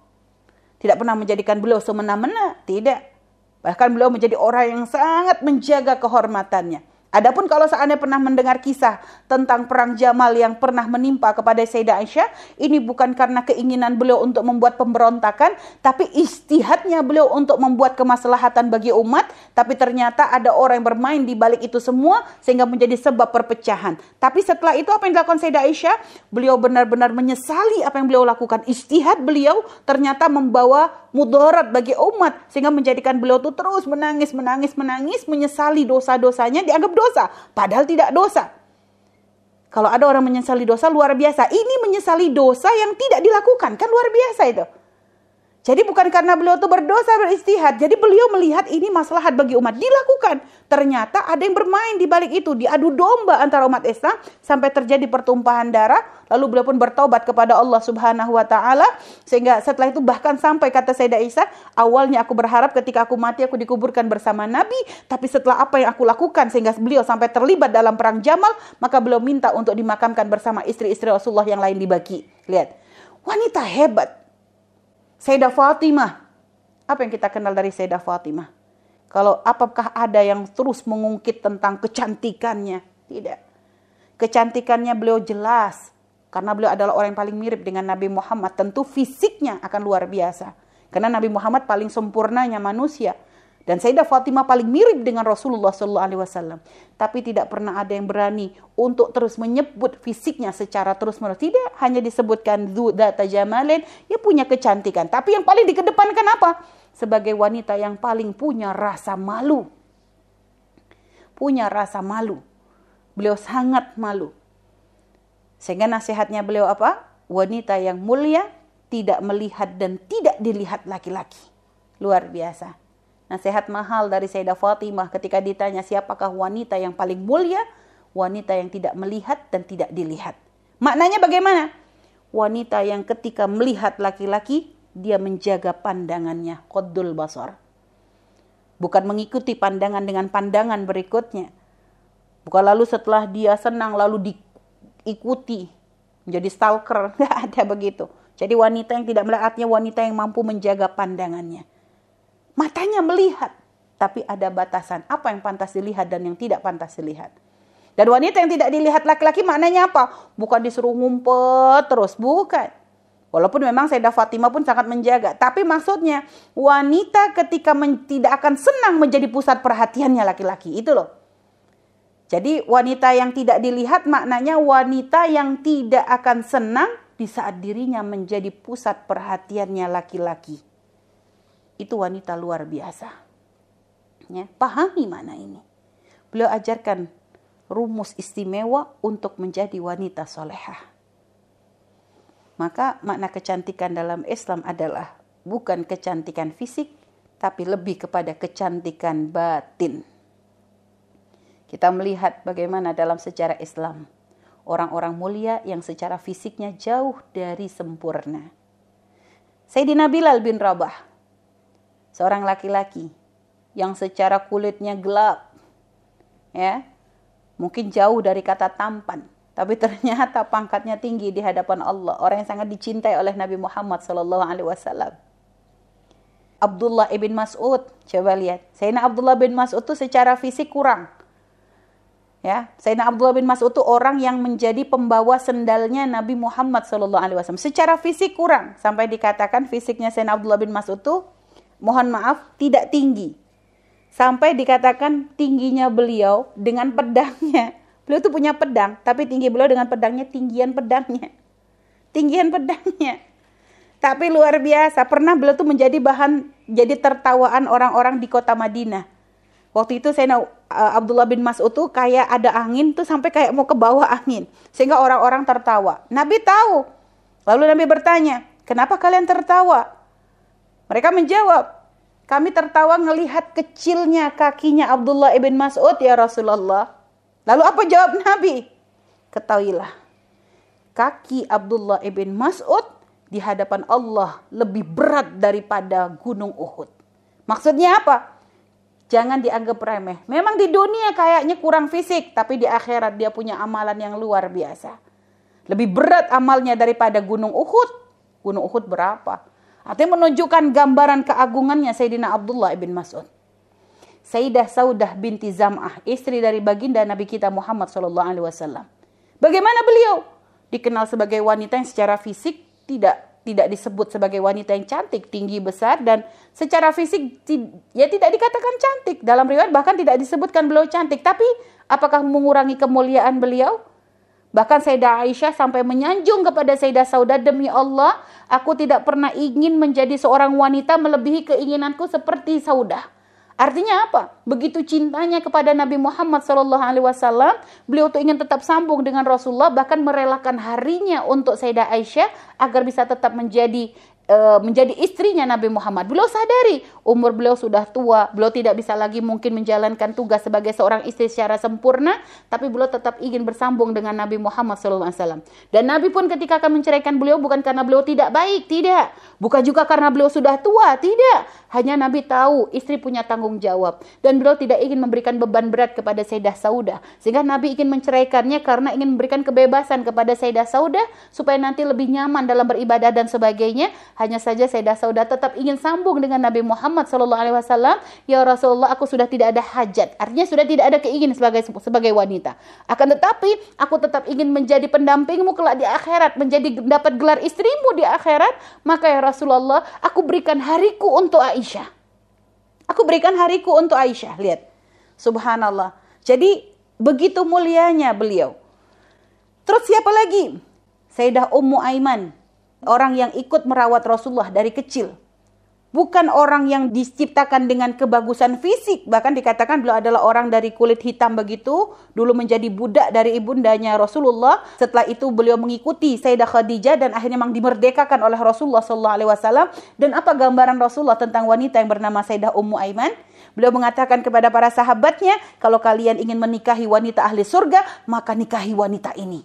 Tidak pernah menjadikan beliau semena-mena, tidak. Bahkan beliau menjadi orang yang sangat menjaga kehormatannya. Adapun kalau seandainya pernah mendengar kisah tentang perang Jamal yang pernah menimpa kepada Sayyidah Aisyah, ini bukan karena keinginan beliau untuk membuat pemberontakan, tapi istihadnya beliau untuk membuat kemaslahatan bagi umat, tapi ternyata ada orang yang bermain di balik itu semua sehingga menjadi sebab perpecahan. Tapi setelah itu apa yang dilakukan Sayyidah Aisyah? Beliau benar-benar menyesali apa yang beliau lakukan. Istihad beliau ternyata membawa mudarat bagi umat sehingga menjadikan beliau tuh terus menangis, menangis, menangis, menyesali dosa-dosanya dianggap dosa, padahal tidak dosa. Kalau ada orang menyesali dosa luar biasa, ini menyesali dosa yang tidak dilakukan, kan luar biasa itu. Jadi bukan karena beliau itu berdosa beristihad. Jadi beliau melihat ini maslahat bagi umat. Dilakukan. Ternyata ada yang bermain di balik itu. Diadu domba antara umat Islam. Sampai terjadi pertumpahan darah. Lalu beliau pun bertobat kepada Allah subhanahu wa ta'ala. Sehingga setelah itu bahkan sampai kata Sayyidah Isa. Awalnya aku berharap ketika aku mati aku dikuburkan bersama Nabi. Tapi setelah apa yang aku lakukan sehingga beliau sampai terlibat dalam perang Jamal. Maka beliau minta untuk dimakamkan bersama istri-istri Rasulullah yang lain dibagi. Lihat. Wanita hebat Sayyidah Fatimah. Apa yang kita kenal dari Sayyidah Fatimah? Kalau apakah ada yang terus mengungkit tentang kecantikannya? Tidak. Kecantikannya beliau jelas. Karena beliau adalah orang yang paling mirip dengan Nabi Muhammad. Tentu fisiknya akan luar biasa. Karena Nabi Muhammad paling sempurnanya manusia. Dan Sayyidah Fatimah paling mirip dengan Rasulullah Wasallam. Tapi tidak pernah ada yang berani untuk terus menyebut fisiknya secara terus menerus. Tidak hanya disebutkan data jamalin, ya punya kecantikan. Tapi yang paling dikedepankan apa? Sebagai wanita yang paling punya rasa malu. Punya rasa malu. Beliau sangat malu. Sehingga nasihatnya beliau apa? Wanita yang mulia tidak melihat dan tidak dilihat laki-laki. Luar biasa. Nasihat mahal dari Sayyidah Fatimah ketika ditanya siapakah wanita yang paling mulia? Wanita yang tidak melihat dan tidak dilihat. Maknanya bagaimana? Wanita yang ketika melihat laki-laki, dia menjaga pandangannya. Qaddul basar. Bukan mengikuti pandangan dengan pandangan berikutnya. Bukan lalu setelah dia senang lalu diikuti. Menjadi stalker. Tidak ada begitu. Jadi wanita yang tidak melihatnya wanita yang mampu menjaga pandangannya. Matanya melihat, tapi ada batasan apa yang pantas dilihat dan yang tidak pantas dilihat. Dan wanita yang tidak dilihat laki-laki maknanya apa? Bukan disuruh ngumpet terus, bukan. Walaupun memang Sayyidah Fatimah pun sangat menjaga. Tapi maksudnya wanita ketika men, tidak akan senang menjadi pusat perhatiannya laki-laki. Itu loh. Jadi wanita yang tidak dilihat maknanya wanita yang tidak akan senang di saat dirinya menjadi pusat perhatiannya laki-laki. Itu wanita luar biasa. Ya, pahami mana ini. Beliau ajarkan rumus istimewa untuk menjadi wanita solehah. Maka makna kecantikan dalam Islam adalah bukan kecantikan fisik, tapi lebih kepada kecantikan batin. Kita melihat bagaimana dalam sejarah Islam orang-orang mulia yang secara fisiknya jauh dari sempurna. Sayyidina Bilal bin Rabah, seorang laki-laki yang secara kulitnya gelap, ya, mungkin jauh dari kata tampan, tapi ternyata pangkatnya tinggi di hadapan Allah, orang yang sangat dicintai oleh Nabi Muhammad sallallahu alaihi wasallam. Abdullah ibn Mas'ud, coba lihat. Sayyidina Abdullah bin Mas'ud itu secara fisik kurang. Ya, Sayyidina Abdullah bin Mas'ud itu orang yang menjadi pembawa sendalnya Nabi Muhammad wasallam. Secara fisik kurang, sampai dikatakan fisiknya Sayyidina Abdullah bin Mas'ud itu mohon maaf tidak tinggi. Sampai dikatakan tingginya beliau dengan pedangnya Beliau tuh punya pedang, tapi tinggi beliau dengan pedangnya tinggian pedangnya. Tinggian pedangnya. Tapi luar biasa, pernah beliau tuh menjadi bahan jadi tertawaan orang-orang di kota Madinah. Waktu itu saya uh, Abdullah bin Mas'ud tuh kayak ada angin tuh sampai kayak mau ke bawah angin. Sehingga orang-orang tertawa. Nabi tahu. Lalu Nabi bertanya, kenapa kalian tertawa? Mereka menjawab, kami tertawa melihat kecilnya kakinya Abdullah ibn Mas'ud ya Rasulullah. Lalu apa jawab Nabi? Ketahuilah, kaki Abdullah ibn Mas'ud di hadapan Allah lebih berat daripada gunung Uhud. Maksudnya apa? Jangan dianggap remeh. Memang di dunia kayaknya kurang fisik, tapi di akhirat dia punya amalan yang luar biasa. Lebih berat amalnya daripada gunung Uhud. Gunung Uhud berapa? Artinya menunjukkan gambaran keagungannya Sayyidina Abdullah ibn Mas'ud. Sayyidah Saudah binti Zam'ah, istri dari baginda Nabi kita Muhammad Shallallahu Alaihi Wasallam. Bagaimana beliau? Dikenal sebagai wanita yang secara fisik tidak tidak disebut sebagai wanita yang cantik, tinggi besar dan secara fisik ya tidak dikatakan cantik. Dalam riwayat bahkan tidak disebutkan beliau cantik, tapi apakah mengurangi kemuliaan beliau? Bahkan Sayyidah Aisyah sampai menyanjung kepada Sayyidah Saudah demi Allah, aku tidak pernah ingin menjadi seorang wanita melebihi keinginanku seperti Saudah. Artinya apa? Begitu cintanya kepada Nabi Muhammad Shallallahu Alaihi Wasallam, beliau tuh ingin tetap sambung dengan Rasulullah, bahkan merelakan harinya untuk Sayyidah Aisyah agar bisa tetap menjadi menjadi istrinya Nabi Muhammad. Beliau sadari umur beliau sudah tua, beliau tidak bisa lagi mungkin menjalankan tugas sebagai seorang istri secara sempurna, tapi beliau tetap ingin bersambung dengan Nabi Muhammad SAW. Dan Nabi pun ketika akan menceraikan beliau bukan karena beliau tidak baik, tidak. Bukan juga karena beliau sudah tua, tidak. Hanya Nabi tahu istri punya tanggung jawab dan beliau tidak ingin memberikan beban berat kepada Sayyidah Saudah. Sehingga Nabi ingin menceraikannya karena ingin memberikan kebebasan kepada Sayyidah Saudah supaya nanti lebih nyaman dalam beribadah dan sebagainya. Hanya saja Sayyidah Saudah tetap ingin sambung dengan Nabi Muhammad Shallallahu Alaihi Wasallam, ya Rasulullah, aku sudah tidak ada hajat. Artinya sudah tidak ada keinginan sebagai sebagai wanita. Akan tetapi aku tetap ingin menjadi pendampingmu kelak di akhirat, menjadi dapat gelar istrimu di akhirat. Maka ya Rasulullah, aku berikan hariku untuk Aisyah. Aku berikan hariku untuk Aisyah. Lihat, Subhanallah. Jadi begitu mulianya beliau. Terus siapa lagi? Sayyidah Ummu Aiman, orang yang ikut merawat Rasulullah dari kecil. Bukan orang yang diciptakan dengan kebagusan fisik. Bahkan dikatakan beliau adalah orang dari kulit hitam begitu. Dulu menjadi budak dari ibundanya Rasulullah. Setelah itu beliau mengikuti Sayyidah Khadijah dan akhirnya memang dimerdekakan oleh Rasulullah SAW. Dan apa gambaran Rasulullah tentang wanita yang bernama Sayyidah Ummu Aiman? Beliau mengatakan kepada para sahabatnya, kalau kalian ingin menikahi wanita ahli surga, maka nikahi wanita ini.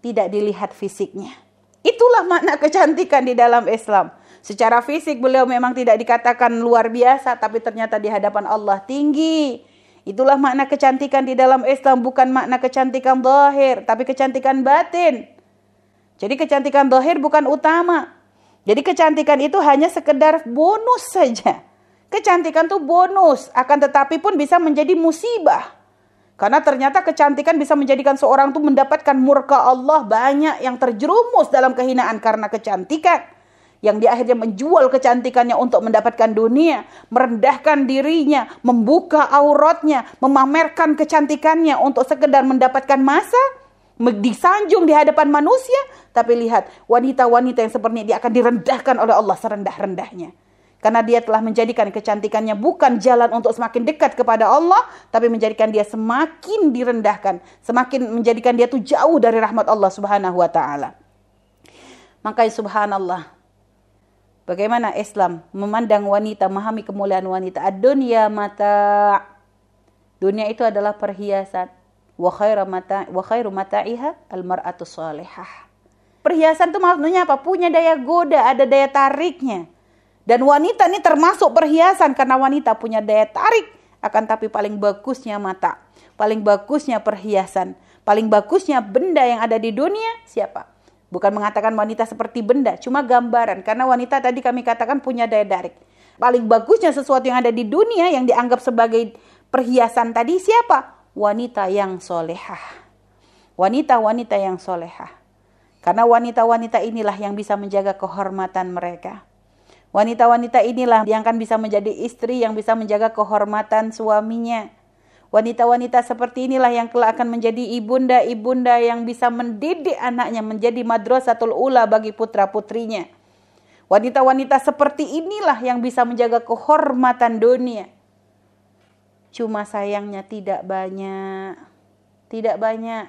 Tidak dilihat fisiknya. Itulah makna kecantikan di dalam Islam Secara fisik beliau memang tidak dikatakan luar biasa, tapi ternyata di hadapan Allah tinggi. Itulah makna kecantikan di dalam Islam, bukan makna kecantikan zahir, tapi kecantikan batin. Jadi kecantikan zahir bukan utama. Jadi kecantikan itu hanya sekedar bonus saja. Kecantikan itu bonus, akan tetapi pun bisa menjadi musibah. Karena ternyata kecantikan bisa menjadikan seorang itu mendapatkan murka Allah banyak yang terjerumus dalam kehinaan karena kecantikan. Yang di akhirnya menjual kecantikannya untuk mendapatkan dunia, merendahkan dirinya, membuka auratnya, memamerkan kecantikannya untuk sekedar mendapatkan masa, disanjung di hadapan manusia. Tapi lihat, wanita-wanita yang seperti ini dia akan direndahkan oleh Allah serendah-rendahnya. Karena dia telah menjadikan kecantikannya bukan jalan untuk semakin dekat kepada Allah, tapi menjadikan dia semakin direndahkan, semakin menjadikan dia tuh jauh dari rahmat Allah Subhanahu wa taala. Makanya subhanallah. Bagaimana Islam memandang wanita, memahami kemuliaan wanita? Ad-dunya mata. Dunia itu adalah perhiasan. Wa khairu mata wa khairu mata'iha al-mar'atu salihah. Perhiasan itu maksudnya apa? Punya daya goda, ada daya tariknya. Dan wanita ini termasuk perhiasan karena wanita punya daya tarik akan tapi paling bagusnya mata, paling bagusnya perhiasan, paling bagusnya benda yang ada di dunia siapa? Bukan mengatakan wanita seperti benda, cuma gambaran karena wanita tadi kami katakan punya daya tarik. Paling bagusnya sesuatu yang ada di dunia yang dianggap sebagai perhiasan tadi siapa? Wanita yang solehah. Wanita-wanita yang solehah. Karena wanita-wanita inilah yang bisa menjaga kehormatan mereka Wanita-wanita inilah yang akan bisa menjadi istri yang bisa menjaga kehormatan suaminya. Wanita-wanita seperti inilah yang kelak akan menjadi ibunda-ibunda yang bisa mendidik anaknya menjadi madrasatul ula bagi putra-putrinya. Wanita-wanita seperti inilah yang bisa menjaga kehormatan dunia. Cuma sayangnya tidak banyak. Tidak banyak.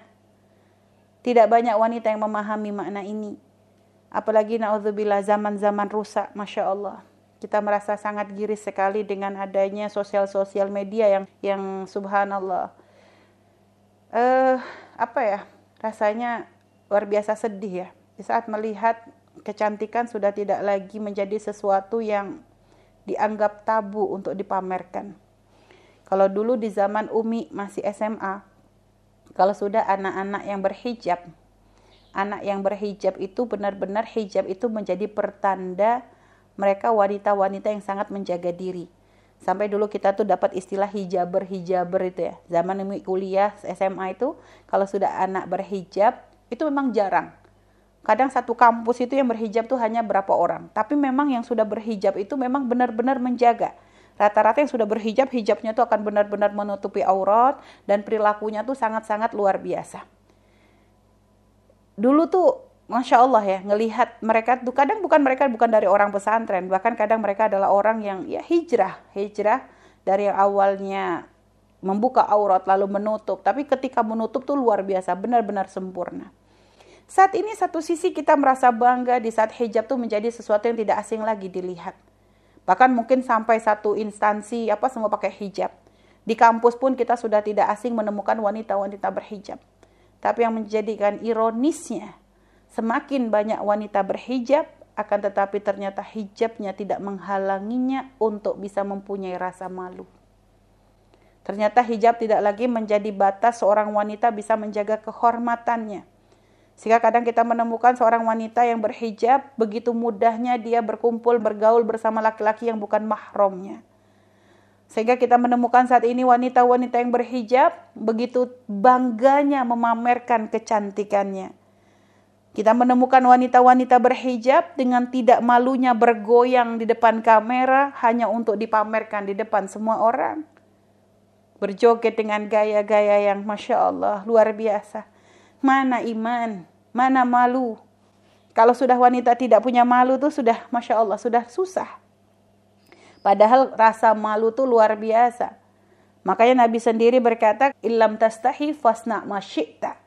Tidak banyak wanita yang memahami makna ini. Apalagi naudzubillah zaman-zaman rusak, Masya Allah. Kita merasa sangat giris sekali dengan adanya sosial-sosial media yang yang subhanallah. Eh, apa ya? Rasanya luar biasa sedih ya. Di saat melihat kecantikan sudah tidak lagi menjadi sesuatu yang dianggap tabu untuk dipamerkan. Kalau dulu di zaman Umi masih SMA, kalau sudah anak-anak yang berhijab, anak yang berhijab itu benar-benar hijab itu menjadi pertanda mereka wanita-wanita yang sangat menjaga diri. Sampai dulu kita tuh dapat istilah hijaber hijaber itu ya. Zaman kuliah SMA itu kalau sudah anak berhijab itu memang jarang. Kadang satu kampus itu yang berhijab tuh hanya berapa orang. Tapi memang yang sudah berhijab itu memang benar-benar menjaga. Rata-rata yang sudah berhijab, hijabnya tuh akan benar-benar menutupi aurat dan perilakunya tuh sangat-sangat luar biasa dulu tuh Masya Allah ya ngelihat mereka tuh kadang bukan mereka bukan dari orang pesantren bahkan kadang mereka adalah orang yang ya hijrah hijrah dari yang awalnya membuka aurat lalu menutup tapi ketika menutup tuh luar biasa benar-benar sempurna. Saat ini satu sisi kita merasa bangga di saat hijab tuh menjadi sesuatu yang tidak asing lagi dilihat. Bahkan mungkin sampai satu instansi apa semua pakai hijab. Di kampus pun kita sudah tidak asing menemukan wanita-wanita berhijab tapi yang menjadikan ironisnya, semakin banyak wanita berhijab, akan tetapi ternyata hijabnya tidak menghalanginya untuk bisa mempunyai rasa malu. Ternyata hijab tidak lagi menjadi batas seorang wanita bisa menjaga kehormatannya. Sehingga kadang kita menemukan seorang wanita yang berhijab, begitu mudahnya dia berkumpul, bergaul bersama laki-laki yang bukan mahramnya. Sehingga kita menemukan saat ini wanita-wanita yang berhijab begitu bangganya memamerkan kecantikannya. Kita menemukan wanita-wanita berhijab dengan tidak malunya bergoyang di depan kamera hanya untuk dipamerkan di depan semua orang. Berjoget dengan gaya-gaya yang Masya Allah luar biasa. Mana iman, mana malu. Kalau sudah wanita tidak punya malu tuh sudah Masya Allah, sudah susah. Padahal rasa malu tuh luar biasa. Makanya Nabi sendiri berkata, "Illam tastahi fasna masyikta."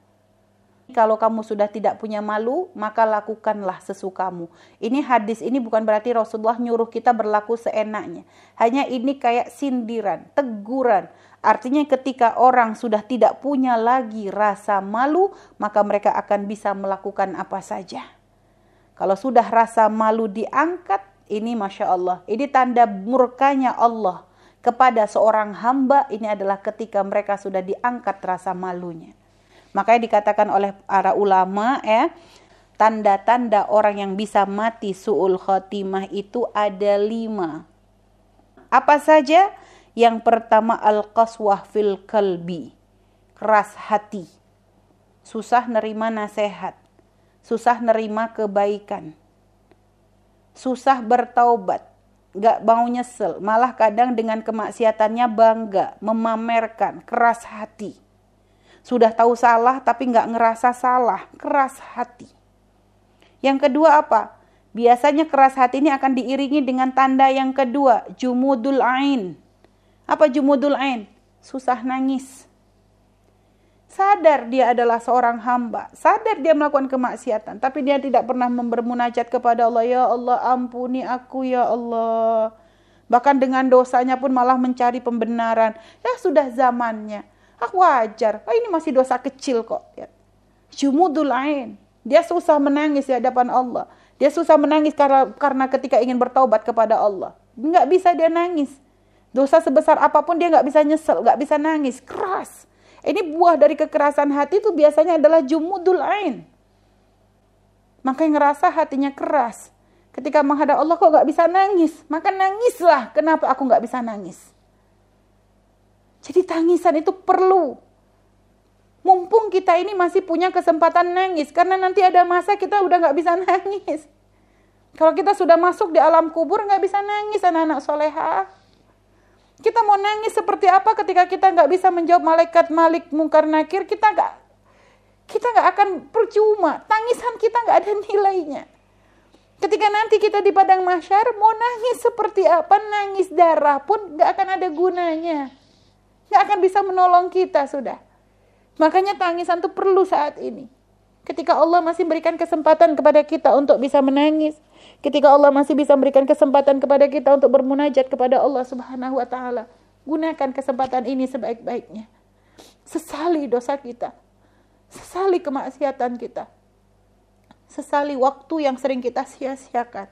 Kalau kamu sudah tidak punya malu, maka lakukanlah sesukamu. Ini hadis ini bukan berarti Rasulullah nyuruh kita berlaku seenaknya. Hanya ini kayak sindiran, teguran. Artinya ketika orang sudah tidak punya lagi rasa malu, maka mereka akan bisa melakukan apa saja. Kalau sudah rasa malu diangkat, ini Masya Allah. Ini tanda murkanya Allah kepada seorang hamba ini adalah ketika mereka sudah diangkat rasa malunya. Makanya dikatakan oleh para ulama ya, tanda-tanda orang yang bisa mati su'ul khotimah itu ada lima. Apa saja? Yang pertama al-qaswah fil kalbi. keras hati, susah nerima nasihat, susah nerima kebaikan, susah bertaubat, gak mau nyesel, malah kadang dengan kemaksiatannya bangga, memamerkan, keras hati. Sudah tahu salah tapi gak ngerasa salah, keras hati. Yang kedua apa? Biasanya keras hati ini akan diiringi dengan tanda yang kedua, jumudul ain. Apa jumudul ain? Susah nangis sadar dia adalah seorang hamba, sadar dia melakukan kemaksiatan, tapi dia tidak pernah bermunajat kepada Allah, ya Allah ampuni aku ya Allah. Bahkan dengan dosanya pun malah mencari pembenaran. Ya sudah zamannya. Ah wajar. Ah, ini masih dosa kecil kok. Ya. Jumudul ain. Dia susah menangis di hadapan Allah. Dia susah menangis karena, karena ketika ingin bertaubat kepada Allah. Nggak bisa dia nangis. Dosa sebesar apa pun dia nggak bisa nyesel, nggak bisa nangis. Keras. Ini buah dari kekerasan hati itu biasanya adalah jumudul ain. Maka yang ngerasa hatinya keras. Ketika menghadap Allah kok gak bisa nangis. Maka nangislah. Kenapa aku gak bisa nangis? Jadi tangisan itu perlu. Mumpung kita ini masih punya kesempatan nangis. Karena nanti ada masa kita udah gak bisa nangis. Kalau kita sudah masuk di alam kubur gak bisa nangis anak-anak solehah. Kita mau nangis seperti apa ketika kita nggak bisa menjawab malaikat malik mungkar nakir, kita nggak kita nggak akan percuma. Tangisan kita nggak ada nilainya. Ketika nanti kita di padang mahsyar mau nangis seperti apa, nangis darah pun nggak akan ada gunanya. Nggak akan bisa menolong kita sudah. Makanya tangisan itu perlu saat ini. Ketika Allah masih berikan kesempatan kepada kita untuk bisa menangis, Ketika Allah masih bisa memberikan kesempatan kepada kita untuk bermunajat kepada Allah Subhanahu wa taala, gunakan kesempatan ini sebaik-baiknya. Sesali dosa kita. Sesali kemaksiatan kita. Sesali waktu yang sering kita sia-siakan.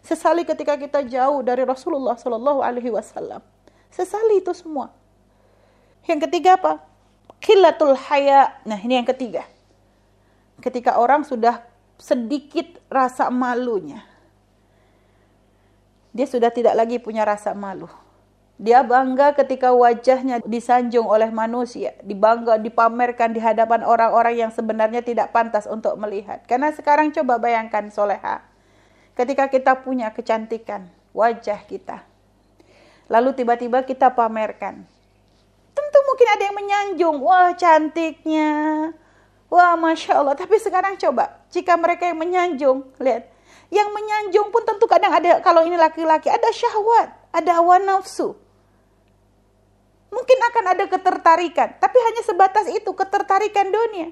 Sesali ketika kita jauh dari Rasulullah Shallallahu alaihi wasallam. Sesali itu semua. Yang ketiga apa? Khilatul haya. Nah, ini yang ketiga. Ketika orang sudah sedikit rasa malunya. Dia sudah tidak lagi punya rasa malu. Dia bangga ketika wajahnya disanjung oleh manusia, dibangga, dipamerkan di hadapan orang-orang yang sebenarnya tidak pantas untuk melihat. Karena sekarang coba bayangkan soleha, ketika kita punya kecantikan wajah kita, lalu tiba-tiba kita pamerkan. Tentu mungkin ada yang menyanjung, wah cantiknya, Wah, Masya Allah. Tapi sekarang coba, jika mereka yang menyanjung, lihat. Yang menyanjung pun tentu kadang ada, kalau ini laki-laki, ada syahwat, ada hawa nafsu. Mungkin akan ada ketertarikan, tapi hanya sebatas itu, ketertarikan dunia.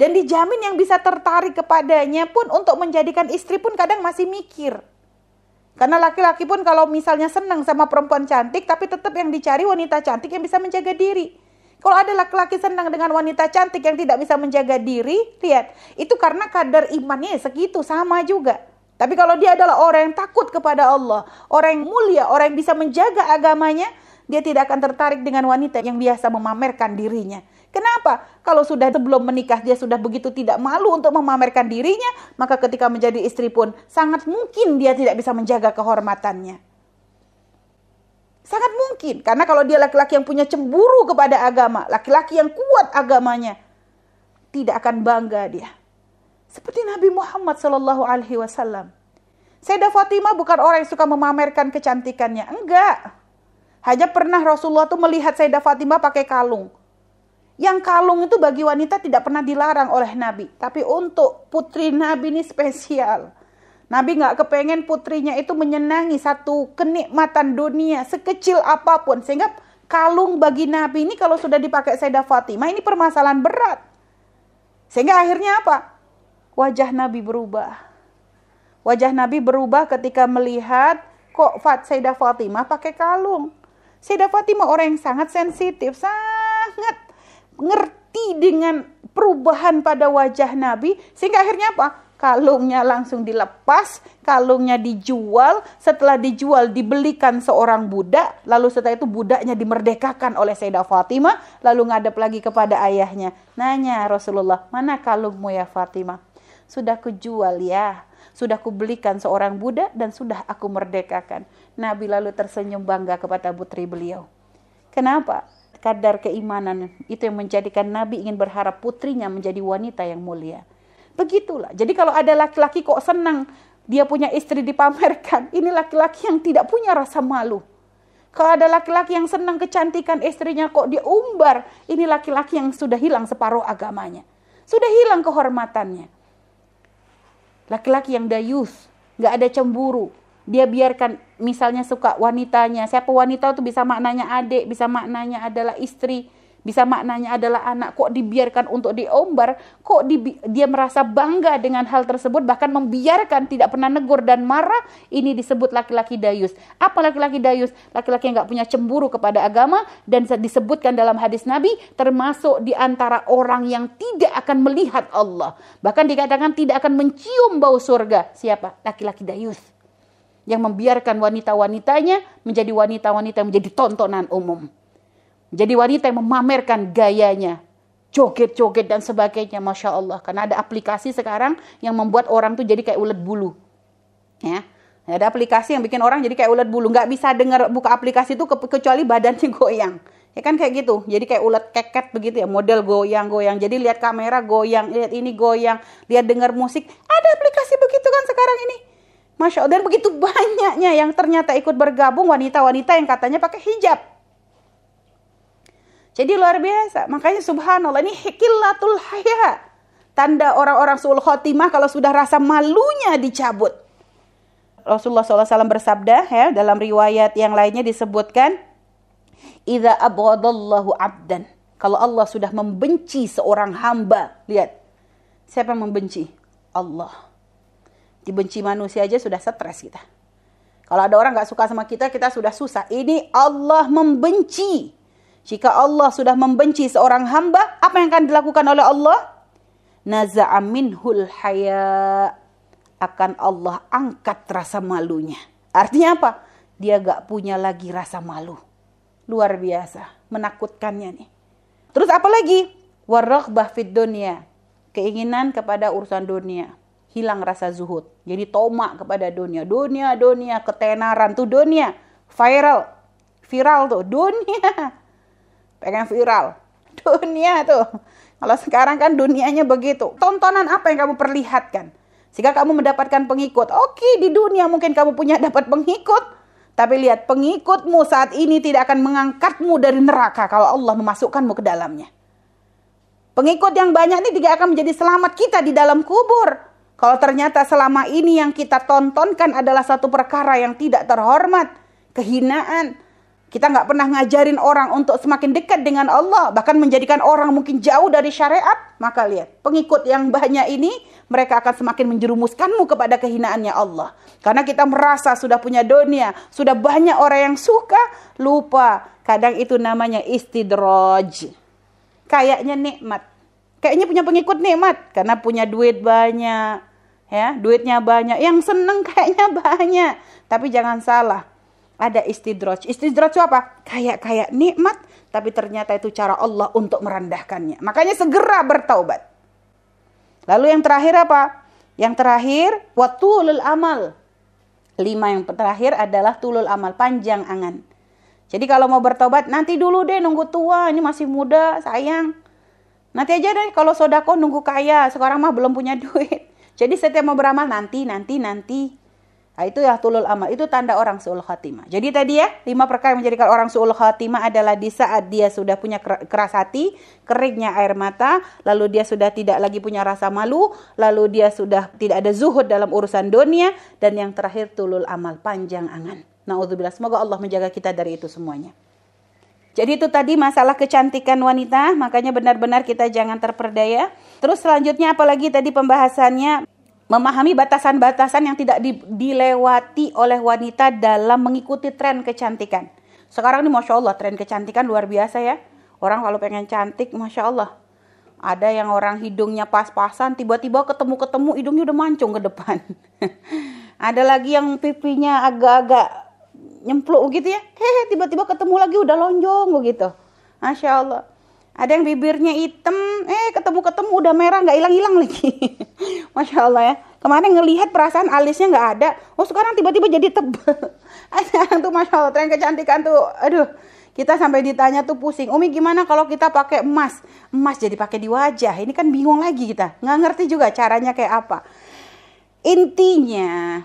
Dan dijamin yang bisa tertarik kepadanya pun untuk menjadikan istri pun kadang masih mikir. Karena laki-laki pun kalau misalnya senang sama perempuan cantik, tapi tetap yang dicari wanita cantik yang bisa menjaga diri. Kalau ada laki-laki senang dengan wanita cantik yang tidak bisa menjaga diri, lihat, itu karena kadar imannya segitu sama juga. Tapi kalau dia adalah orang yang takut kepada Allah, orang yang mulia, orang yang bisa menjaga agamanya, dia tidak akan tertarik dengan wanita yang biasa memamerkan dirinya. Kenapa? Kalau sudah sebelum menikah dia sudah begitu tidak malu untuk memamerkan dirinya, maka ketika menjadi istri pun sangat mungkin dia tidak bisa menjaga kehormatannya. Sangat mungkin. Karena kalau dia laki-laki yang punya cemburu kepada agama, laki-laki yang kuat agamanya, tidak akan bangga dia. Seperti Nabi Muhammad Shallallahu Alaihi Wasallam. Sayyidah Fatimah bukan orang yang suka memamerkan kecantikannya. Enggak. Hanya pernah Rasulullah tuh melihat Sayyidah Fatimah pakai kalung. Yang kalung itu bagi wanita tidak pernah dilarang oleh Nabi. Tapi untuk putri Nabi ini spesial. Nabi nggak kepengen putrinya itu menyenangi satu kenikmatan dunia sekecil apa pun. Sehingga kalung bagi Nabi ini kalau sudah dipakai Sayyidah Fatimah ini permasalahan berat. Sehingga akhirnya apa? Wajah Nabi berubah. Wajah Nabi berubah ketika melihat kok Fat Sayyidah Fatimah pakai kalung. Sayyidah Fatimah orang yang sangat sensitif, sangat ngerti dengan perubahan pada wajah Nabi. Sehingga akhirnya apa? Kalungnya langsung dilepas, kalungnya dijual, setelah dijual dibelikan seorang budak, lalu setelah itu budaknya dimerdekakan oleh Sayyidah Fatimah, lalu ngadep lagi kepada ayahnya. Nanya Rasulullah, mana kalungmu ya Fatimah? Sudah kujual ya, sudah kubelikan seorang budak dan sudah aku merdekakan. Nabi lalu tersenyum bangga kepada putri beliau. Kenapa? kadar keimanan itu yang menjadikan Nabi ingin berharap putrinya menjadi wanita yang mulia. Begitulah. Jadi kalau ada laki-laki kok senang dia punya istri dipamerkan, ini laki-laki yang tidak punya rasa malu. Kalau ada laki-laki yang senang kecantikan istrinya kok dia umbar, ini laki-laki yang sudah hilang separuh agamanya. Sudah hilang kehormatannya. Laki-laki yang dayus, nggak ada cemburu. Dia biarkan misalnya suka wanitanya. Siapa wanita itu bisa maknanya adik, bisa maknanya adalah istri bisa maknanya adalah anak kok dibiarkan untuk diombar, kok di, dia merasa bangga dengan hal tersebut bahkan membiarkan tidak pernah negur dan marah, ini disebut laki-laki dayus. Apa laki-laki dayus? Laki-laki yang nggak punya cemburu kepada agama dan disebutkan dalam hadis Nabi termasuk di antara orang yang tidak akan melihat Allah. Bahkan dikatakan tidak akan mencium bau surga. Siapa? Laki-laki dayus yang membiarkan wanita-wanitanya menjadi wanita-wanita menjadi tontonan umum. Jadi wanita yang memamerkan gayanya, joget-joget dan sebagainya, masya Allah. Karena ada aplikasi sekarang yang membuat orang tuh jadi kayak ulat bulu, ya. Ada aplikasi yang bikin orang jadi kayak ulat bulu, nggak bisa dengar buka aplikasi itu kecuali badannya goyang. Ya kan kayak gitu. Jadi kayak ulat keket begitu ya, model goyang-goyang. Jadi lihat kamera goyang, lihat ini goyang, lihat dengar musik. Ada aplikasi begitu kan sekarang ini. Masya Allah. Dan begitu banyaknya yang ternyata ikut bergabung wanita-wanita yang katanya pakai hijab. Jadi luar biasa. Makanya subhanallah ini hikilatul haya. Tanda orang-orang suul khotimah kalau sudah rasa malunya dicabut. Rasulullah SAW bersabda ya dalam riwayat yang lainnya disebutkan Iza abghadallahu abdan. Kalau Allah sudah membenci seorang hamba, lihat. Siapa yang membenci? Allah. Dibenci manusia aja sudah stres kita. Kalau ada orang nggak suka sama kita, kita sudah susah. Ini Allah membenci. Jika Allah sudah membenci seorang hamba, apa yang akan dilakukan oleh Allah? Naza'a minhul haya. Akan Allah angkat rasa malunya. Artinya apa? Dia gak punya lagi rasa malu. Luar biasa. Menakutkannya nih. Terus apa lagi? Waraghbah fid dunia. Keinginan kepada urusan dunia. Hilang rasa zuhud. Jadi tomak kepada dunia. Dunia, dunia, ketenaran tuh dunia. Viral. Viral tuh. Dunia pengen viral. Dunia tuh. Kalau sekarang kan dunianya begitu. Tontonan apa yang kamu perlihatkan? Sehingga kamu mendapatkan pengikut. Oke, di dunia mungkin kamu punya dapat pengikut. Tapi lihat, pengikutmu saat ini tidak akan mengangkatmu dari neraka kalau Allah memasukkanmu ke dalamnya. Pengikut yang banyak ini tidak akan menjadi selamat kita di dalam kubur. Kalau ternyata selama ini yang kita tontonkan adalah satu perkara yang tidak terhormat, kehinaan, kita nggak pernah ngajarin orang untuk semakin dekat dengan Allah, bahkan menjadikan orang mungkin jauh dari syariat. Maka lihat, pengikut yang banyak ini, mereka akan semakin menjerumuskanmu kepada kehinaannya Allah. Karena kita merasa sudah punya dunia, sudah banyak orang yang suka, lupa. Kadang itu namanya istidraj. Kayaknya nikmat. Kayaknya punya pengikut nikmat, karena punya duit banyak. ya Duitnya banyak, yang seneng kayaknya banyak. Tapi jangan salah, ada istidroj. Istidroj itu apa? Kayak kayak nikmat, tapi ternyata itu cara Allah untuk merendahkannya. Makanya segera bertaubat. Lalu yang terakhir apa? Yang terakhir, watulul amal. Lima yang terakhir adalah tulul amal, panjang angan. Jadi kalau mau bertobat, nanti dulu deh nunggu tua, ini masih muda, sayang. Nanti aja deh kalau sodako nunggu kaya, sekarang mah belum punya duit. Jadi setiap mau beramal nanti, nanti, nanti. Nah, itu ya tulul amal, itu tanda orang suul khatimah. Jadi tadi ya, lima perkara yang menjadikan orang suul khatimah adalah di saat dia sudah punya keras hati, keringnya air mata, lalu dia sudah tidak lagi punya rasa malu, lalu dia sudah tidak ada zuhud dalam urusan dunia, dan yang terakhir tulul amal, panjang angan. Na'udzubillah, semoga Allah menjaga kita dari itu semuanya. Jadi itu tadi masalah kecantikan wanita, makanya benar-benar kita jangan terperdaya. Terus selanjutnya apalagi tadi pembahasannya memahami batasan-batasan yang tidak di, dilewati oleh wanita dalam mengikuti tren kecantikan. Sekarang ini Masya Allah, tren kecantikan luar biasa ya. Orang kalau pengen cantik, Masya Allah. Ada yang orang hidungnya pas-pasan, tiba-tiba ketemu-ketemu hidungnya udah mancung ke depan. Ada lagi yang pipinya agak-agak nyempluk gitu ya. Hehe, tiba-tiba ketemu lagi udah lonjong begitu. Masya Allah. Ada yang bibirnya hitam, eh ketemu-ketemu udah merah nggak hilang-hilang lagi. Masya Allah ya. Kemarin ngelihat perasaan alisnya nggak ada. Oh sekarang tiba-tiba jadi tebel. Ada tuh Masya Allah tren kecantikan tuh. Aduh Kita sampai ditanya tuh pusing, Umi gimana kalau kita pakai emas? Emas jadi pakai di wajah. Ini kan bingung lagi kita. Nggak ngerti juga caranya kayak apa. Intinya,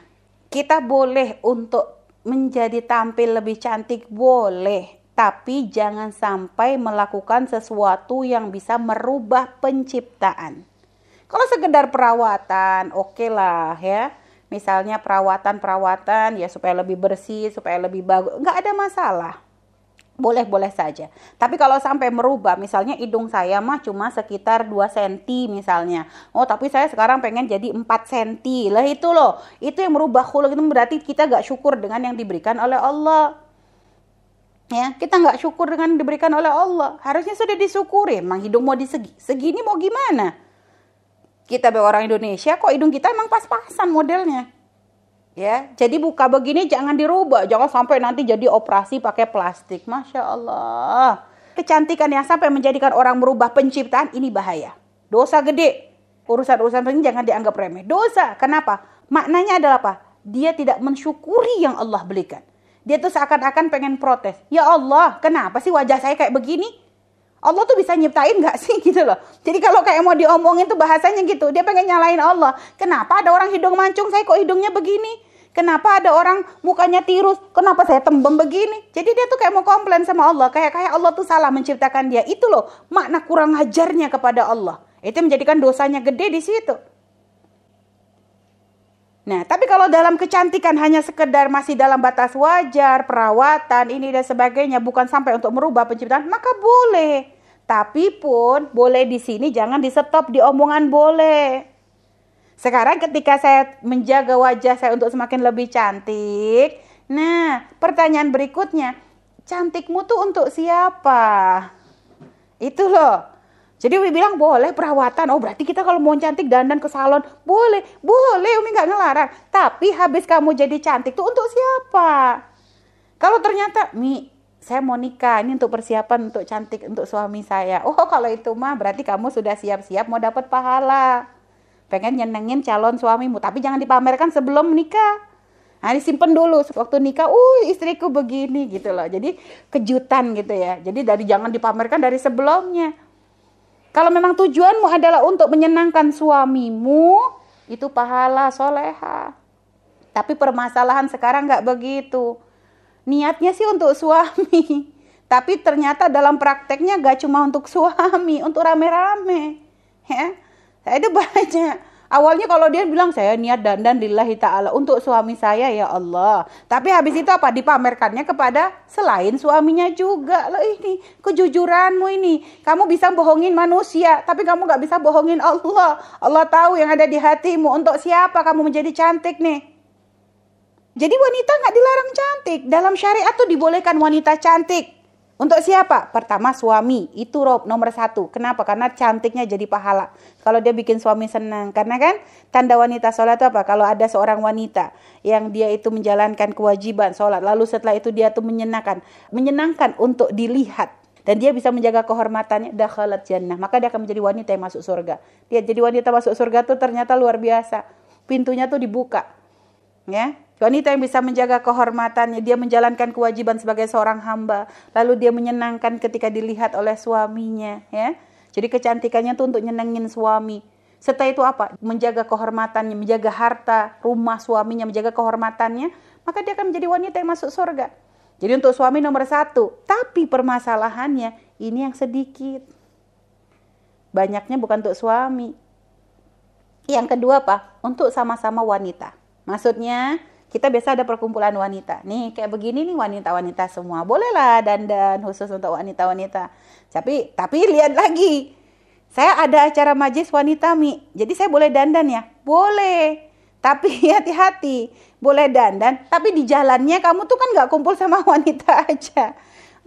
kita boleh untuk menjadi tampil lebih cantik, boleh. Tapi jangan sampai melakukan sesuatu yang bisa merubah penciptaan. Kalau sekedar perawatan, oke okay lah ya. Misalnya perawatan-perawatan ya supaya lebih bersih, supaya lebih bagus, nggak ada masalah boleh-boleh saja. Tapi kalau sampai merubah, misalnya hidung saya mah cuma sekitar 2 cm misalnya. Oh, tapi saya sekarang pengen jadi 4 cm. Lah itu loh, itu yang merubah khuluk itu berarti kita gak syukur dengan yang diberikan oleh Allah. Ya, kita nggak syukur dengan diberikan oleh Allah. Harusnya sudah disyukuri. Emang hidung mau disegi, segini mau gimana? Kita orang Indonesia kok hidung kita emang pas-pasan modelnya? Ya jadi buka begini jangan dirubah. Jangan sampai nanti jadi operasi pakai plastik. Masya Allah. Kecantikan yang sampai menjadikan orang merubah penciptaan ini bahaya. Dosa gede. Urusan-urusan ini jangan dianggap remeh. Dosa. Kenapa? Maknanya adalah apa? Dia tidak mensyukuri yang Allah belikan dia tuh seakan-akan pengen protes ya Allah kenapa sih wajah saya kayak begini Allah tuh bisa nyiptain gak sih gitu loh. Jadi kalau kayak mau diomongin tuh bahasanya gitu. Dia pengen nyalain Allah. Kenapa ada orang hidung mancung saya kok hidungnya begini? Kenapa ada orang mukanya tirus? Kenapa saya tembem begini? Jadi dia tuh kayak mau komplain sama Allah. Kayak kayak Allah tuh salah menciptakan dia. Itu loh makna kurang ajarnya kepada Allah. Itu menjadikan dosanya gede di situ. Nah, tapi kalau dalam kecantikan hanya sekedar masih dalam batas wajar, perawatan, ini dan sebagainya, bukan sampai untuk merubah penciptaan, maka boleh. Tapi pun boleh di sini jangan di stop di omongan boleh. Sekarang ketika saya menjaga wajah saya untuk semakin lebih cantik, nah pertanyaan berikutnya, cantikmu tuh untuk siapa? Itu loh. Jadi Umi bilang boleh perawatan. Oh berarti kita kalau mau cantik dandan ke salon boleh, boleh Umi nggak ngelarang. Tapi habis kamu jadi cantik tuh untuk siapa? Kalau ternyata Mi saya mau nikah ini untuk persiapan untuk cantik untuk suami saya. Oh kalau itu mah berarti kamu sudah siap-siap mau dapat pahala. Pengen nyenengin calon suamimu, tapi jangan dipamerkan sebelum nikah. Nah, disimpan dulu waktu nikah, uh istriku begini gitu loh. Jadi kejutan gitu ya. Jadi dari jangan dipamerkan dari sebelumnya. Kalau memang tujuanmu adalah untuk menyenangkan suamimu, itu pahala soleha. Tapi permasalahan sekarang nggak begitu. Niatnya sih untuk suami. Tapi ternyata dalam prakteknya gak cuma untuk suami, untuk rame-rame. Ya, saya itu banyak Awalnya kalau dia bilang saya niat dandan lillahi ta'ala untuk suami saya ya Allah. Tapi habis itu apa? Dipamerkannya kepada selain suaminya juga. Loh ini kejujuranmu ini. Kamu bisa bohongin manusia tapi kamu gak bisa bohongin Allah. Allah tahu yang ada di hatimu. Untuk siapa kamu menjadi cantik nih? Jadi wanita gak dilarang cantik. Dalam syariat tuh dibolehkan wanita cantik. Untuk siapa? Pertama suami, itu rob nomor satu. Kenapa? Karena cantiknya jadi pahala. Kalau dia bikin suami senang. Karena kan tanda wanita sholat itu apa? Kalau ada seorang wanita yang dia itu menjalankan kewajiban sholat. Lalu setelah itu dia tuh menyenangkan. Menyenangkan untuk dilihat. Dan dia bisa menjaga kehormatannya. Dakhalat jannah. Maka dia akan menjadi wanita yang masuk surga. Dia jadi wanita masuk surga tuh ternyata luar biasa. Pintunya tuh dibuka. Ya, Wanita yang bisa menjaga kehormatannya, dia menjalankan kewajiban sebagai seorang hamba, lalu dia menyenangkan ketika dilihat oleh suaminya, ya. Jadi kecantikannya itu untuk nyenengin suami. Setelah itu apa? Menjaga kehormatannya, menjaga harta, rumah suaminya, menjaga kehormatannya, maka dia akan menjadi wanita yang masuk surga. Jadi untuk suami nomor satu. Tapi permasalahannya ini yang sedikit. Banyaknya bukan untuk suami. Yang kedua apa? Untuk sama-sama wanita. Maksudnya kita biasa ada perkumpulan wanita. Nih kayak begini nih wanita-wanita semua. Bolehlah dandan khusus untuk wanita-wanita. Tapi tapi lihat lagi. Saya ada acara majlis wanita Mi. Jadi saya boleh dandan ya? Boleh. Tapi hati-hati. Boleh dandan, tapi di jalannya kamu tuh kan nggak kumpul sama wanita aja.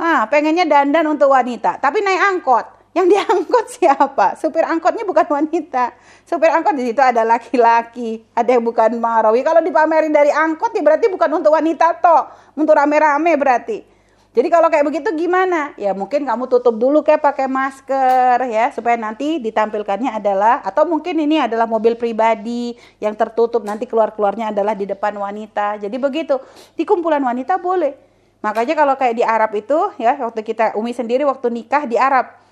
Ah, pengennya dandan untuk wanita, tapi naik angkot. Yang diangkut siapa? Supir angkotnya bukan wanita. Supir angkot di situ ada laki-laki, ada yang bukan marawi. Kalau dipamerin dari angkot ya berarti bukan untuk wanita toh, untuk rame-rame berarti. Jadi kalau kayak begitu gimana? Ya mungkin kamu tutup dulu kayak pakai masker ya supaya nanti ditampilkannya adalah atau mungkin ini adalah mobil pribadi yang tertutup nanti keluar-keluarnya adalah di depan wanita. Jadi begitu. Di kumpulan wanita boleh. Makanya kalau kayak di Arab itu ya waktu kita Umi sendiri waktu nikah di Arab.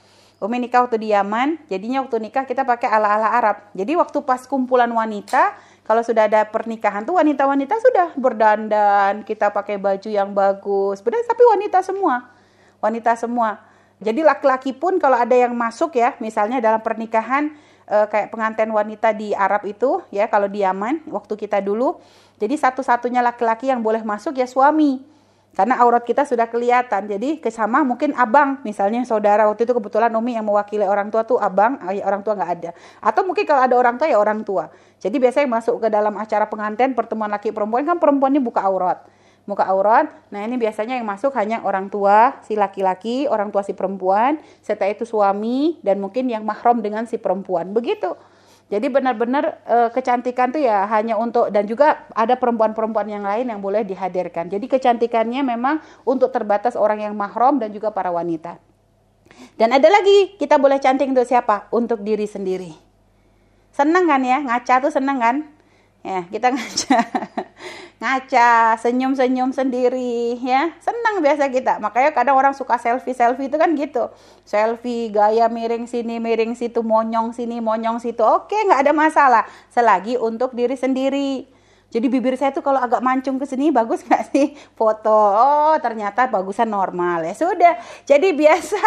Umi nikah waktu di Yaman, jadinya waktu nikah kita pakai ala-ala Arab. Jadi waktu pas kumpulan wanita, kalau sudah ada pernikahan tuh wanita-wanita sudah berdandan, kita pakai baju yang bagus. Benar, tapi wanita semua. Wanita semua. Jadi laki-laki pun kalau ada yang masuk ya, misalnya dalam pernikahan e, kayak pengantin wanita di Arab itu ya, kalau di Yaman waktu kita dulu, jadi satu-satunya laki-laki yang boleh masuk ya suami karena aurat kita sudah kelihatan. Jadi kesama mungkin abang, misalnya saudara waktu itu kebetulan Umi yang mewakili orang tua tuh abang, orang tua nggak ada. Atau mungkin kalau ada orang tua ya orang tua. Jadi biasanya masuk ke dalam acara pengantin pertemuan laki perempuan kan perempuan ini buka aurat. Muka aurat. Nah ini biasanya yang masuk hanya orang tua si laki-laki, orang tua si perempuan, serta itu suami dan mungkin yang mahram dengan si perempuan. Begitu. Jadi benar-benar e, kecantikan tuh ya hanya untuk dan juga ada perempuan-perempuan yang lain yang boleh dihadirkan. Jadi kecantikannya memang untuk terbatas orang yang mahram dan juga para wanita. Dan ada lagi, kita boleh cantik untuk siapa? Untuk diri sendiri. Senang kan ya? Ngaca tuh senang kan? Ya, kita ngaca. Ngaca, senyum-senyum sendiri ya. Senang biasa kita. Makanya kadang orang suka selfie-selfie itu kan gitu. Selfie gaya miring sini, miring situ, monyong sini, monyong situ. Oke, nggak ada masalah. Selagi untuk diri sendiri. Jadi bibir saya tuh kalau agak mancung ke sini bagus nggak sih foto? Oh ternyata bagusan normal ya sudah. Jadi biasa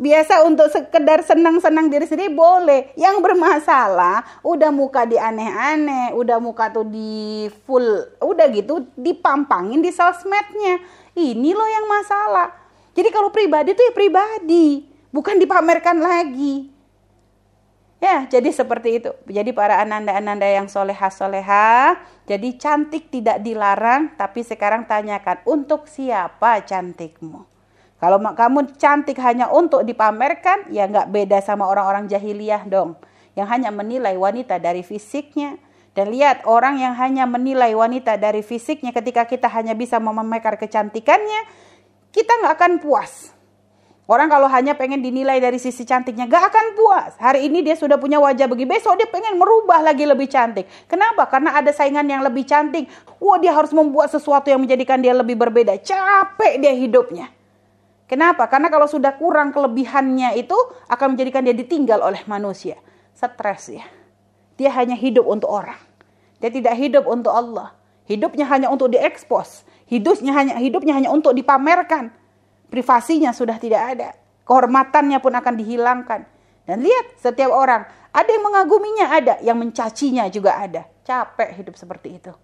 biasa untuk sekedar senang-senang diri sendiri boleh. Yang bermasalah udah muka di aneh-aneh, udah muka tuh di full, udah gitu dipampangin di sosmednya. Ini loh yang masalah. Jadi kalau pribadi tuh ya pribadi, bukan dipamerkan lagi. Ya, jadi seperti itu. Jadi para ananda-ananda yang soleha-soleha, jadi cantik tidak dilarang, tapi sekarang tanyakan, untuk siapa cantikmu? Kalau kamu cantik hanya untuk dipamerkan, ya nggak beda sama orang-orang jahiliyah dong. Yang hanya menilai wanita dari fisiknya. Dan lihat orang yang hanya menilai wanita dari fisiknya ketika kita hanya bisa memamerkan kecantikannya, kita nggak akan puas Orang kalau hanya pengen dinilai dari sisi cantiknya gak akan puas. Hari ini dia sudah punya wajah begini, besok dia pengen merubah lagi lebih cantik. Kenapa? Karena ada saingan yang lebih cantik. Wah dia harus membuat sesuatu yang menjadikan dia lebih berbeda. Capek dia hidupnya. Kenapa? Karena kalau sudah kurang kelebihannya itu akan menjadikan dia ditinggal oleh manusia. Stres ya. Dia hanya hidup untuk orang. Dia tidak hidup untuk Allah. Hidupnya hanya untuk diekspos. Hidupnya hanya hidupnya hanya untuk dipamerkan privasinya sudah tidak ada. Kehormatannya pun akan dihilangkan. Dan lihat setiap orang, ada yang mengaguminya, ada yang mencacinya juga ada. Capek hidup seperti itu.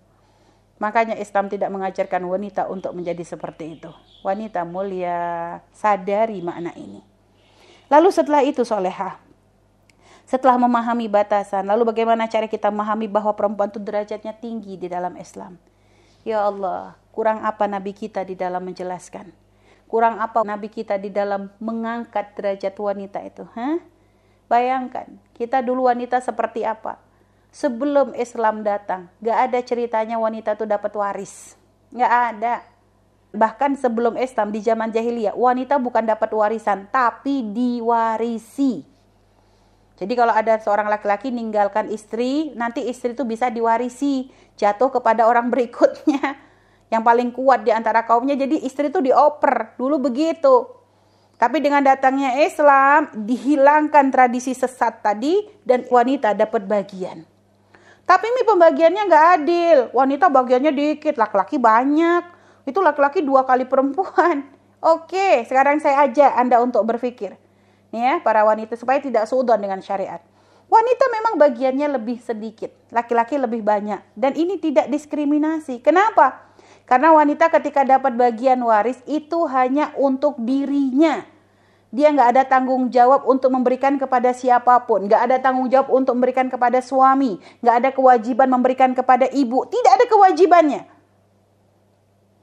Makanya Islam tidak mengajarkan wanita untuk menjadi seperti itu. Wanita mulia, sadari makna ini. Lalu setelah itu soleha. Setelah memahami batasan, lalu bagaimana cara kita memahami bahwa perempuan itu derajatnya tinggi di dalam Islam. Ya Allah, kurang apa Nabi kita di dalam menjelaskan Kurang apa Nabi kita di dalam mengangkat derajat wanita itu? Hah? Bayangkan, kita dulu wanita seperti apa? Sebelum Islam datang, gak ada ceritanya wanita itu dapat waris. Gak ada. Bahkan sebelum Islam di zaman jahiliyah, wanita bukan dapat warisan, tapi diwarisi. Jadi kalau ada seorang laki-laki ninggalkan istri, nanti istri itu bisa diwarisi, jatuh kepada orang berikutnya yang paling kuat di antara kaumnya. Jadi istri itu dioper. Dulu begitu. Tapi dengan datangnya Islam, dihilangkan tradisi sesat tadi dan wanita dapat bagian. Tapi ini pembagiannya nggak adil. Wanita bagiannya dikit, laki-laki banyak. Itu laki-laki dua kali perempuan. Oke, sekarang saya ajak Anda untuk berpikir. Nih ya, para wanita supaya tidak sudon dengan syariat. Wanita memang bagiannya lebih sedikit, laki-laki lebih banyak. Dan ini tidak diskriminasi. Kenapa? Karena wanita ketika dapat bagian waris itu hanya untuk dirinya. Dia nggak ada tanggung jawab untuk memberikan kepada siapa pun. Nggak ada tanggung jawab untuk memberikan kepada suami. Nggak ada kewajiban memberikan kepada ibu. Tidak ada kewajibannya.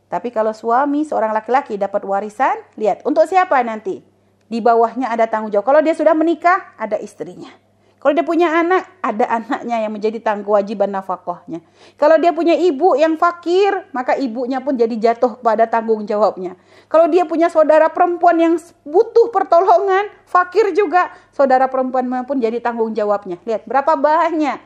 Tapi kalau suami seorang laki-laki dapat warisan, lihat untuk siapa nanti? Di bawahnya ada tanggung jawab. Kalau dia sudah menikah, ada istrinya. Kalau dia punya anak, ada anaknya yang menjadi tanggung kewajiban nafkahnya. Kalau dia punya ibu yang fakir, maka ibunya pun jadi jatuh pada tanggung jawabnya. Kalau dia punya saudara perempuan yang butuh pertolongan, fakir juga, saudara perempuan pun jadi tanggung jawabnya. Lihat berapa banyak.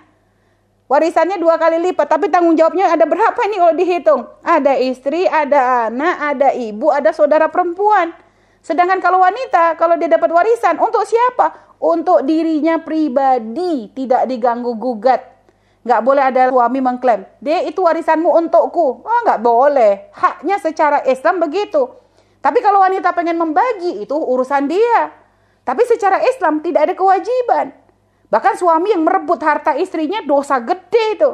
Warisannya dua kali lipat, tapi tanggung jawabnya ada berapa nih kalau dihitung? Ada istri, ada anak, ada ibu, ada saudara perempuan. Sedangkan kalau wanita, kalau dia dapat warisan, untuk siapa? Untuk dirinya pribadi, tidak diganggu gugat. Nggak boleh ada suami mengklaim, dia itu warisanmu untukku. Oh, nggak boleh. Haknya secara Islam begitu. Tapi kalau wanita pengen membagi, itu urusan dia. Tapi secara Islam tidak ada kewajiban. Bahkan suami yang merebut harta istrinya dosa gede itu.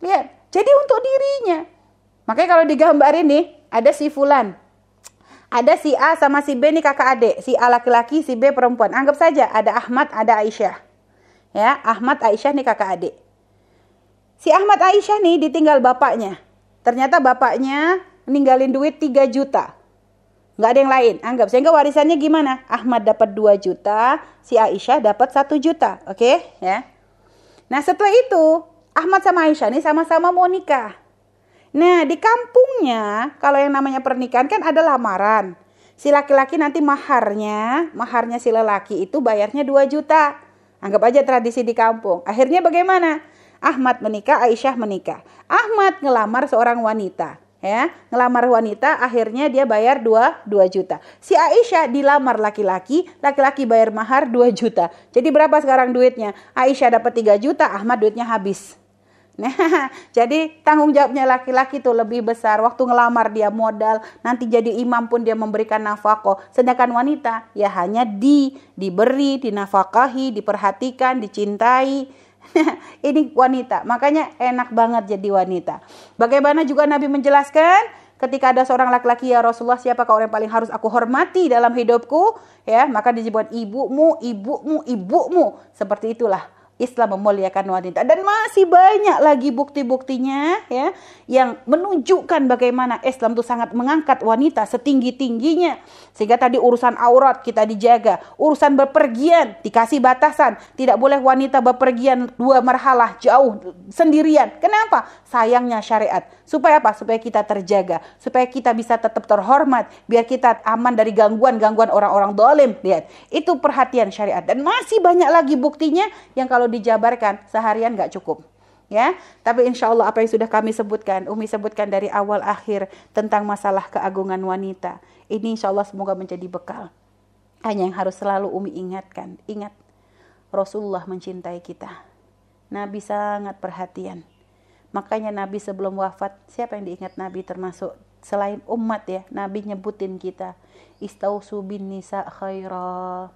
Lihat, jadi untuk dirinya. Makanya kalau digambar ini, ada si Fulan. Ada si A sama si B ini kakak adik. Si A laki-laki, si B perempuan. Anggap saja ada Ahmad, ada Aisyah. Ya, Ahmad, Aisyah nih kakak adik. Si Ahmad Aisyah nih ditinggal bapaknya. Ternyata bapaknya ninggalin duit 3 juta. Nggak ada yang lain. Anggap sehingga warisannya gimana? Ahmad dapat 2 juta, si Aisyah dapat 1 juta. Oke, okay? ya. Nah, setelah itu Ahmad sama Aisyah nih sama-sama mau nikah. Nah, di kampungnya kalau yang namanya pernikahan kan ada lamaran. Si laki-laki nanti maharnya, maharnya si lelaki itu bayarnya 2 juta. Anggap aja tradisi di kampung. Akhirnya bagaimana? Ahmad menikah, Aisyah menikah. Ahmad ngelamar seorang wanita ya ngelamar wanita akhirnya dia bayar 2 2 juta si Aisyah dilamar laki-laki laki-laki bayar mahar 2 juta jadi berapa sekarang duitnya Aisyah dapat 3 juta Ahmad duitnya habis nah jadi tanggung jawabnya laki-laki itu lebih besar. Waktu ngelamar dia modal nanti jadi imam pun dia memberikan nafkah. Sedangkan wanita ya hanya di diberi dinafkahi diperhatikan dicintai. Ini wanita, makanya enak banget jadi wanita. Bagaimana juga Nabi menjelaskan? Ketika ada seorang laki-laki ya Rasulullah siapakah orang yang paling harus aku hormati dalam hidupku? Ya maka disebut ibumu ibumu ibumu. Seperti itulah Islam memuliakan wanita. Dan masih banyak lagi bukti-buktinya ya yang menunjukkan bagaimana Islam itu sangat mengangkat wanita setinggi-tingginya. Sehingga tadi urusan aurat kita dijaga urusan berpergian dikasih batasan. Tidak boleh wanita berpergian dua marhalah jauh sendirian. Kenapa? Sayangnya syariat supaya apa supaya kita terjaga supaya kita bisa tetap terhormat biar kita aman dari gangguan-gangguan orang-orang dolim lihat itu perhatian syariat dan masih banyak lagi buktinya yang kalau dijabarkan seharian nggak cukup ya. Tapi insya Allah apa yang sudah kami sebutkan, Umi sebutkan dari awal akhir tentang masalah keagungan wanita. Ini insya Allah semoga menjadi bekal. Hanya yang harus selalu Umi ingatkan, ingat Rasulullah mencintai kita. Nabi sangat perhatian. Makanya Nabi sebelum wafat, siapa yang diingat Nabi termasuk selain umat ya, Nabi nyebutin kita. Istausu bin nisa khairah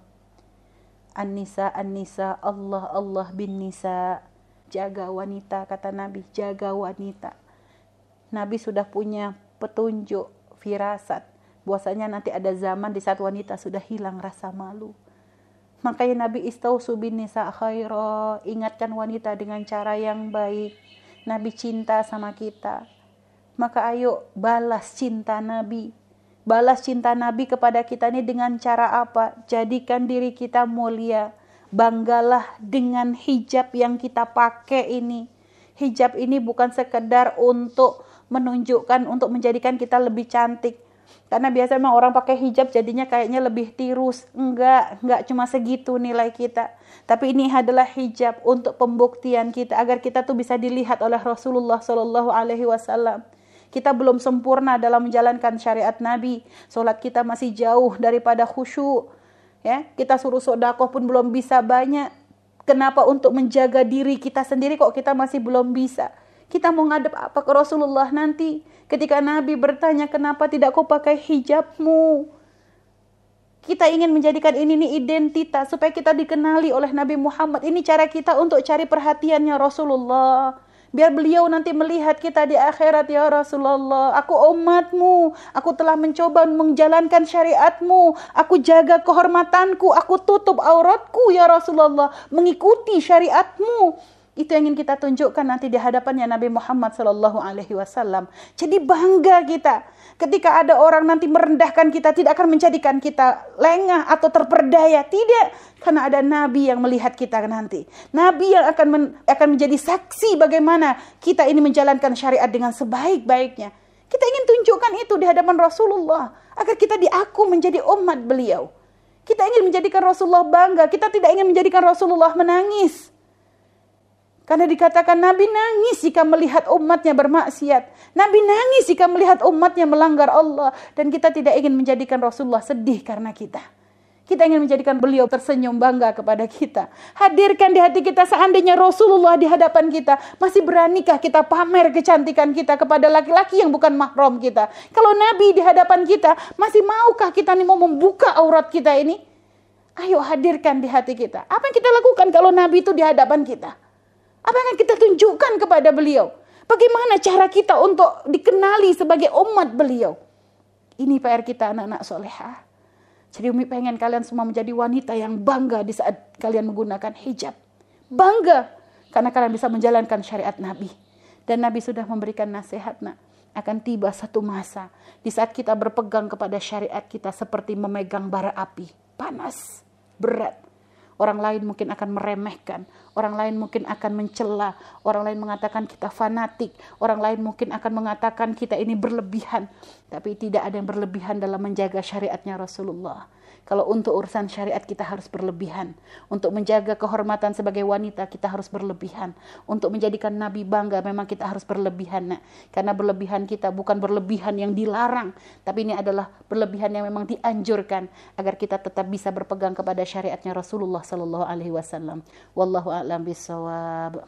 An-nisa an-nisa Allah Allah bin nisa jaga wanita kata Nabi jaga wanita. Nabi sudah punya petunjuk firasat bahwasanya nanti ada zaman di saat wanita sudah hilang rasa malu. Makanya Nabi istausu bin nisa khaira. Ingatkan wanita dengan cara yang baik Nabi cinta sama kita maka ayo balas cinta Nabi Balas cinta Nabi kepada kita ini dengan cara apa? Jadikan diri kita mulia. Banggalah dengan hijab yang kita pakai ini. Hijab ini bukan sekedar untuk menunjukkan, untuk menjadikan kita lebih cantik. Karena biasa memang orang pakai hijab jadinya kayaknya lebih tirus. Enggak, enggak cuma segitu nilai kita. Tapi ini adalah hijab untuk pembuktian kita agar kita tuh bisa dilihat oleh Rasulullah Shallallahu Alaihi Wasallam kita belum sempurna dalam menjalankan syariat Nabi. Solat kita masih jauh daripada khusyuk. Ya, kita suruh sodakoh pun belum bisa banyak. Kenapa untuk menjaga diri kita sendiri kok kita masih belum bisa? Kita mau ngadep apa ke Rasulullah nanti? Ketika Nabi bertanya, kenapa tidak kau pakai hijabmu? Kita ingin menjadikan ini nih identitas supaya kita dikenali oleh Nabi Muhammad. Ini cara kita untuk cari perhatiannya Rasulullah. Biar beliau nanti melihat kita di akhirat ya Rasulullah. Aku umatmu. Aku telah mencoba menjalankan syariatmu. Aku jaga kehormatanku. Aku tutup auratku ya Rasulullah. Mengikuti syariatmu. Itu yang ingin kita tunjukkan nanti di hadapannya Nabi Muhammad Sallallahu Alaihi Wasallam. Jadi bangga kita ketika ada orang nanti merendahkan kita tidak akan menjadikan kita lengah atau terperdaya. Tidak, karena ada Nabi yang melihat kita nanti. Nabi yang akan men, akan menjadi saksi bagaimana kita ini menjalankan syariat dengan sebaik-baiknya. Kita ingin tunjukkan itu di hadapan Rasulullah agar kita diaku menjadi umat beliau. Kita ingin menjadikan Rasulullah bangga. Kita tidak ingin menjadikan Rasulullah menangis. Karena dikatakan Nabi nangis jika melihat umatnya bermaksiat. Nabi nangis jika melihat umatnya melanggar Allah. Dan kita tidak ingin menjadikan Rasulullah sedih karena kita. Kita ingin menjadikan beliau tersenyum bangga kepada kita. Hadirkan di hati kita seandainya Rasulullah di hadapan kita. Masih beranikah kita pamer kecantikan kita kepada laki-laki yang bukan mahram kita. Kalau Nabi di hadapan kita, masih maukah kita nih mau membuka aurat kita ini? Ayo hadirkan di hati kita. Apa yang kita lakukan kalau Nabi itu di hadapan kita? Apa yang kita tunjukkan kepada beliau? Bagaimana cara kita untuk dikenali sebagai umat beliau? Ini PR kita anak-anak solehah. Jadi Umi pengen kalian semua menjadi wanita yang bangga di saat kalian menggunakan hijab. Bangga karena kalian bisa menjalankan syariat Nabi. Dan Nabi sudah memberikan nasihat nak. Akan tiba satu masa di saat kita berpegang kepada syariat kita seperti memegang bara api. Panas, berat. Orang lain mungkin akan meremehkan, orang lain mungkin akan mencela, orang lain mengatakan kita fanatik, orang lain mungkin akan mengatakan kita ini berlebihan. Tapi tidak ada yang berlebihan dalam menjaga syariatnya Rasulullah. Kalau untuk urusan syariat kita harus berlebihan. Untuk menjaga kehormatan sebagai wanita kita harus berlebihan. Untuk menjadikan Nabi bangga memang kita harus berlebihan. Nak. Karena berlebihan kita bukan berlebihan yang dilarang. Tapi ini adalah berlebihan yang memang dianjurkan. Agar kita tetap bisa berpegang kepada syariatnya Rasulullah Sallallahu Alaihi Wasallam. Wallahu a'lam bisawab.